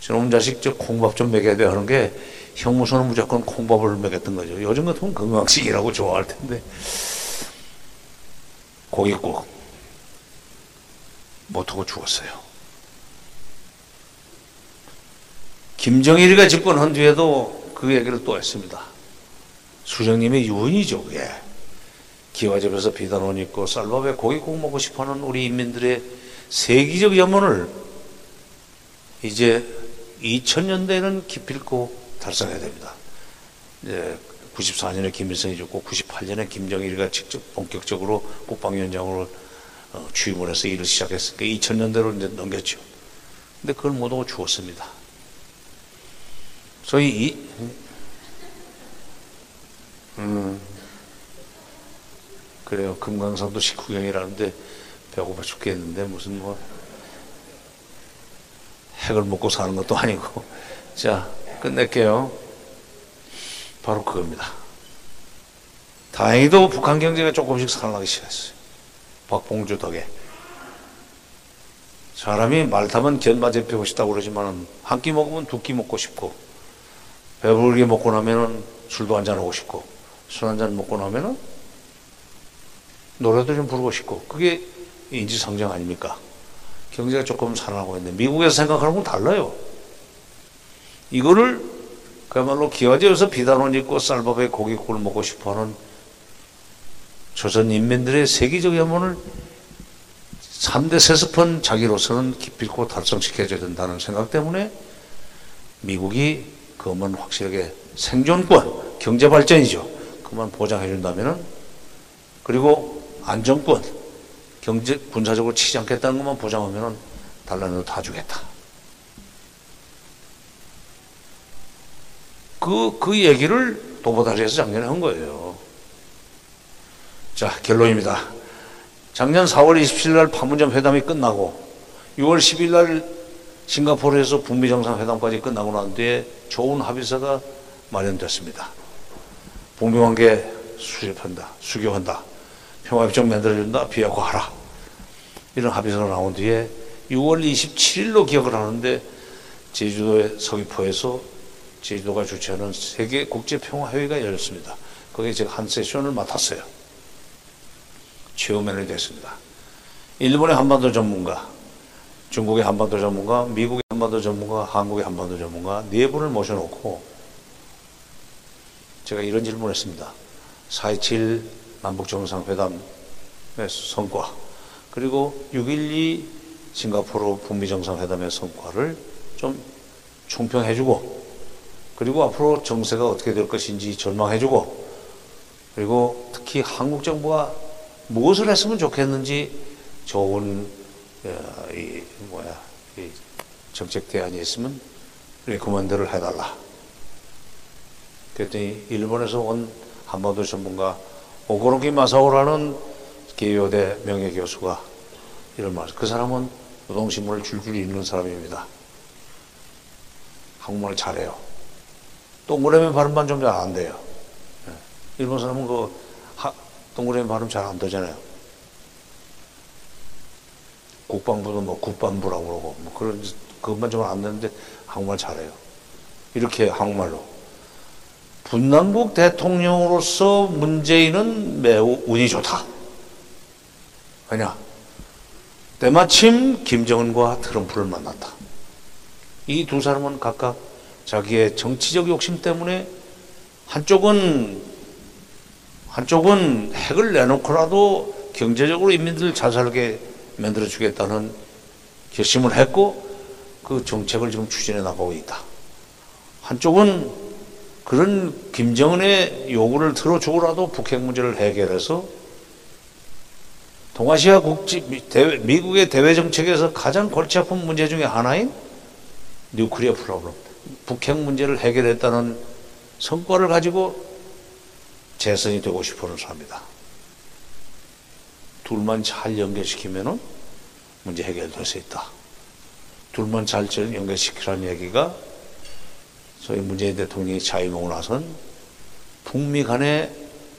Speaker 1: 저놈 자식 저 콩밥 좀 먹여야 돼 하는 게 형무소는 무조건 콩밥을 먹였던 거죠. 요즘 같으면 건강식이라고 좋아할 텐데 고깃국 못하고 죽었어요. 김정일이가 집권한 뒤에도 그 얘기를 또 했습니다. 수정님의 유언이죠, 그게. 기와집에서 비단옷 입고 쌀밥에 고기 국 먹고 싶어하는 우리 인민들의 세계적 염원을 이제 2000년대에는 기필코 달성해야 됩니다. 이제 94년에 김일성이 죽고 98년에 김정일이가 직접 본격적으로 국방위원장으로 어, 취임을 해서 일을 시작했으니까 2000년대로 이제 넘겼죠. 근데 그걸 못하고 죽었습니다. 소위 이, 음, 그래요. 금강산도 식후경이라는데 배고파 죽겠는데 무슨 뭐 핵을 먹고 사는 것도 아니고. 자, 끝낼게요. 바로 그겁니다. 다행히도 북한 경제가 조금씩 살아나기 시작했어요. 박봉주 덕에. 사람이 말 타면 견마제 피고 싶다고 그러지만 한 끼 먹으면 두 끼 먹고 싶고 배부르게 먹고 나면은 술도 한잔 하고 싶고 술 한 잔 먹고 나면은 노래도 좀 부르고 싶고 그게 인지상정 아닙니까? 경제가 조금 살아나고 있는데 미국에서 생각하는 건 달라요. 이거를 그야말로 기와지에서 비단옷 입고 쌀밥에 고기국을 먹고 싶어 하는 조선 인민들의 세계적 염원을 3대 세습한 자기로서는 기필코 달성시켜줘야 된다는 생각 때문에 미국이 그것만 확실하게 생존권, 경제 발전이죠. 그만 보장해 준다면은 그리고 안정권, 경제 군사적으로 치지 않겠다는 것만 보장하면은 달란으로 다 주겠다. 그, 그 얘기를 도보다리에서 작년에 한 거예요. 자, 결론입니다. 작년 4월 27일 날 판문점 회담이 끝나고 6월 10일 날 싱가포르에서 북미 정상회담까지 끝나고 난 뒤에 좋은 합의서가 마련됐습니다. 북미 관계 수립한다, 수교한다, 평화협정 만들어준다, 비핵화하라. 이런 합의서가 나온 뒤에 6월 27일로 기억을 하는데 제주도의 서귀포에서 제주도가 주최하는 세계 국제 평화 회의가 열렸습니다. 거기에 제가 한 세션을 맡았어요. 체험맨이 됐습니다. 일본의 한반도 전문가, 중국의 한반도 전문가, 미국의 한반도 전문가, 한국의 한반도 전문가 네 분을 모셔놓고 제가 이런 질문을 했습니다. 4.27 남북정상회담의 성과 그리고 6.12 싱가포르 북미 정상회담의 성과를 좀 총평해주고 그리고 앞으로 정세가 어떻게 될 것인지 전망해주고 그리고 특히 한국 정부가 무엇을 했으면 좋겠는지 좋은 어, 이 뭐야 이 정책 대안이 있으면 레코멘드를 해달라. 그랬더니 일본에서 온 한반도 전문가 오고로기 마사오라는 개요대 명예 교수가 이런 말. 그 사람은 노동신문을 줄줄 읽는 사람입니다. 한국말을 잘해요. 동그라미 발음만 좀 잘 안 돼요. 예. 일본 사람은 그 하, 동그라미 발음 잘 안 되잖아요. 국방부도 뭐 국방부라고 그러고 뭐 그런 그것만 좀 안 되는데 한국말 잘해요. 이렇게 한국말로 분남국 대통령으로서 문재인은 매우 운이 좋다. 왜냐? 때마침 김정은과 트럼프를 만났다. 이 두 사람은 각각 자기의 정치적 욕심 때문에 한쪽은 한쪽은 핵을 내놓고라도 경제적으로 인민들 잘 살게 만들어 주겠다는 결심을 했고 그 정책을 지금 추진해 나가고 있다. 한쪽은 그런 김정은의 요구를 들어주고라도 북핵 문제를 해결해서 동아시아 국지 대외, 미국의 대외 정책에서 가장 골치 아픈 문제 중에 하나인 뉴클리어 프로블럼, 북핵 문제를 해결했다는 성과를 가지고 재선이 되고 싶어하는 사람이다. 둘만 잘 연결시키면은 문제 해결될 수 있다. 둘만 잘 연결시키라는 얘기가 소위 문재인 대통령이 자임하고 나선 북미 간의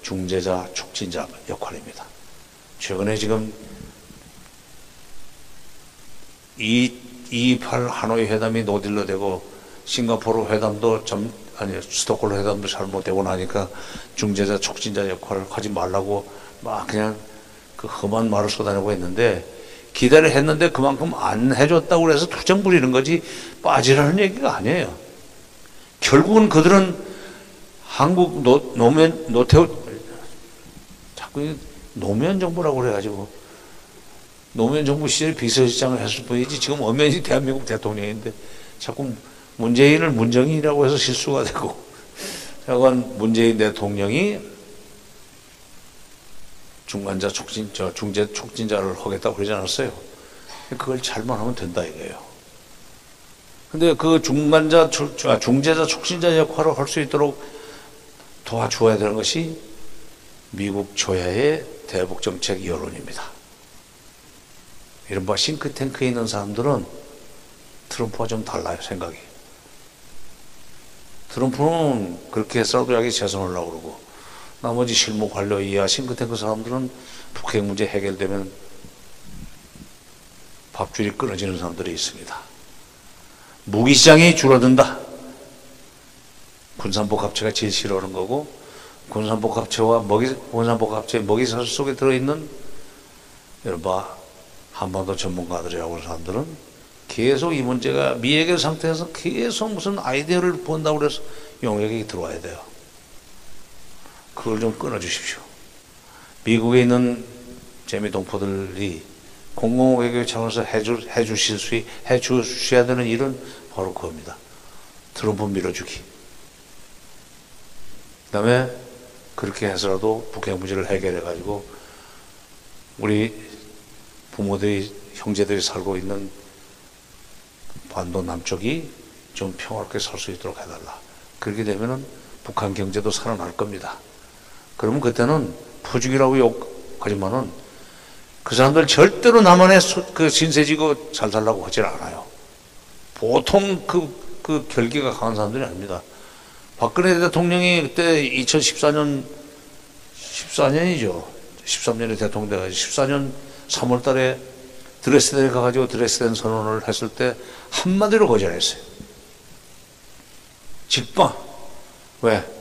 Speaker 1: 중재자, 촉진자 역할입니다. 최근에 지금 이, 228 하노이 회담이 노딜러 되고 싱가포르 회담도 점, 아니, 스톡홀 회담도 잘못되고 나니까 중재자, 촉진자 역할을 하지 말라고 막 그냥 그 험한 말을 쏟아내고 했는데 기대를 했는데 그만큼 안 해줬다고 그래서 투정 부리는 거지 빠지라는 얘기가 아니에요. 결국은 그들은 한국 노, 노면, 노태우, 자꾸 노무현 정부라고 그래가지고 노무현 정부 시절에 비서실장을 했을 뿐이지 지금 엄연히 대한민국 대통령인데 자꾸 문재인을 문정인이라고 해서 실수가 되고 약간 문재인 대통령이 중간자 촉진, 저 중재 촉진자를 하겠다고 그러지 않았어요. 그걸 잘만 하면 된다 이거예요. 근데 그 중간자, 아, 중재자, 촉진자 역할을 할 수 있도록 도와주어야 되는 것이 미국 조야의 대북 정책 여론입니다. 이른바 싱크탱크에 있는 사람들은 트럼프와 좀 달라요, 생각이. 트럼프는 그렇게 자기 재선하려고 그러고, 나머지 실무 관료 이하 싱크탱크 사람들은 북핵 문제 해결되면 밥줄이 끊어지는 사람들이 있습니다. 무기 시장이 줄어든다. 군산복 합체가 제일 싫어하는 거고, 군산복 합체와 먹이, 군산복 합체 먹이 사슬 속에 들어있는 여러분 한반도 전문가들이라고 하는 사람들은 계속 이 문제가 미해결 상태에서 계속 무슨 아이디어를 본다고 그래서 용역이 들어와야 돼요. 그걸 좀 끊어주십시오. 미국에 있는 재미 동포들이 공공외교 차원에서 해주, 해주실 수, 해주셔야 되는 일은 바로 그겁니다. 트럼프 밀어주기. 그 다음에 그렇게 해서라도 북핵 문제를 해결해가지고 우리 부모들이, 형제들이 살고 있는 반도 남쪽이 좀 평화롭게 살 수 있도록 해달라. 그렇게 되면은 북한 경제도 살아날 겁니다. 그러면 그때는 포죽이라고 욕하지만은 그 사람들 절대로 남한에 그 신세지고 잘 살라고 하질 않아요. 보통 그, 그 결기가 강한 사람들이 아닙니다. 박근혜 대통령이 그때 2014년, 14년이죠. 13년에 대통령 돼가지고 14년 3월 달에 드레스덴에 가가지고 드레스덴 선언을 했을 때 한마디로 거절했어요. 직방. 왜?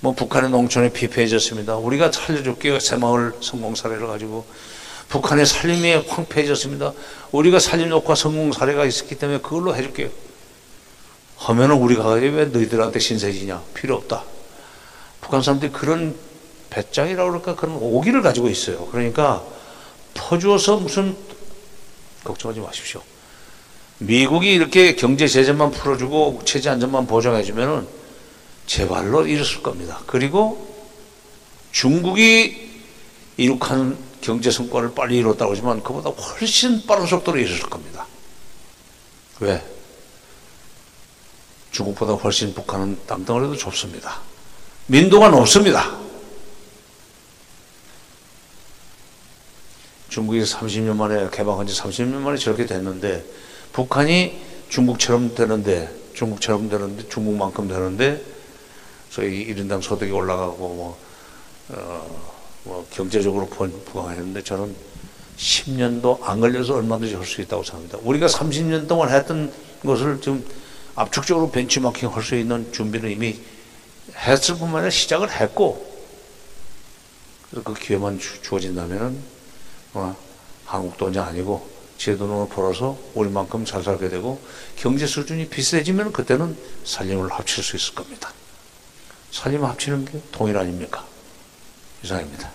Speaker 1: 뭐 북한의 농촌이 피폐해졌습니다. 우리가 살려줄게요. 새마을 성공 사례를 가지고. 북한의 살림이 황폐해졌습니다. 우리가 살림 녹화 성공 사례가 있었기 때문에 그걸로 해줄게요. 하면은 우리가 왜 너희들한테 신세지냐? 필요 없다. 북한 사람들이 그런 배짱이라고 그럴까? 그런 오기를 가지고 있어요. 그러니까 퍼주어서 무슨 걱정하지 마십시오. 미국이 이렇게 경제 제재만 풀어주고 체제 안전만 보장해주면은 제 발로 이뤘을 겁니다. 그리고 중국이 이룩한 경제 성과를 빨리 이뤘다고 하지만 그보다 훨씬 빠른 속도로 이뤘을 겁니다. 왜? 중국보다 훨씬 북한은 땅덩어리도 좁습니다. 민도가 높습니다. 중국이 30년 만에 개방한 지 30년 만에 저렇게 됐는데 북한이 중국처럼 되는데 중국처럼 되는데 중국만큼 되는데 소위 일인당 소득이 올라가고 뭐, 어, 뭐 경제적으로 부강했는데 저는 10년도 안 걸려서 얼마든지 할 수 있다고 생각합니다. 우리가 30년 동안 했던 것을 지금 압축적으로 벤치마킹 할 수 있는 준비는 이미 했을 뿐만 아니라 시작을 했고 그래서 그 기회만 주 어진다면, 어, 뭐 한국 돈이 아니고 제 돈으로 벌어서 우리만큼 잘 살게 되고 경제 수준이 비슷해지면 그때는 살림을 합칠 수 있을 겁니다. 살림 합치는 게 동일 아닙니까? 이상입니다.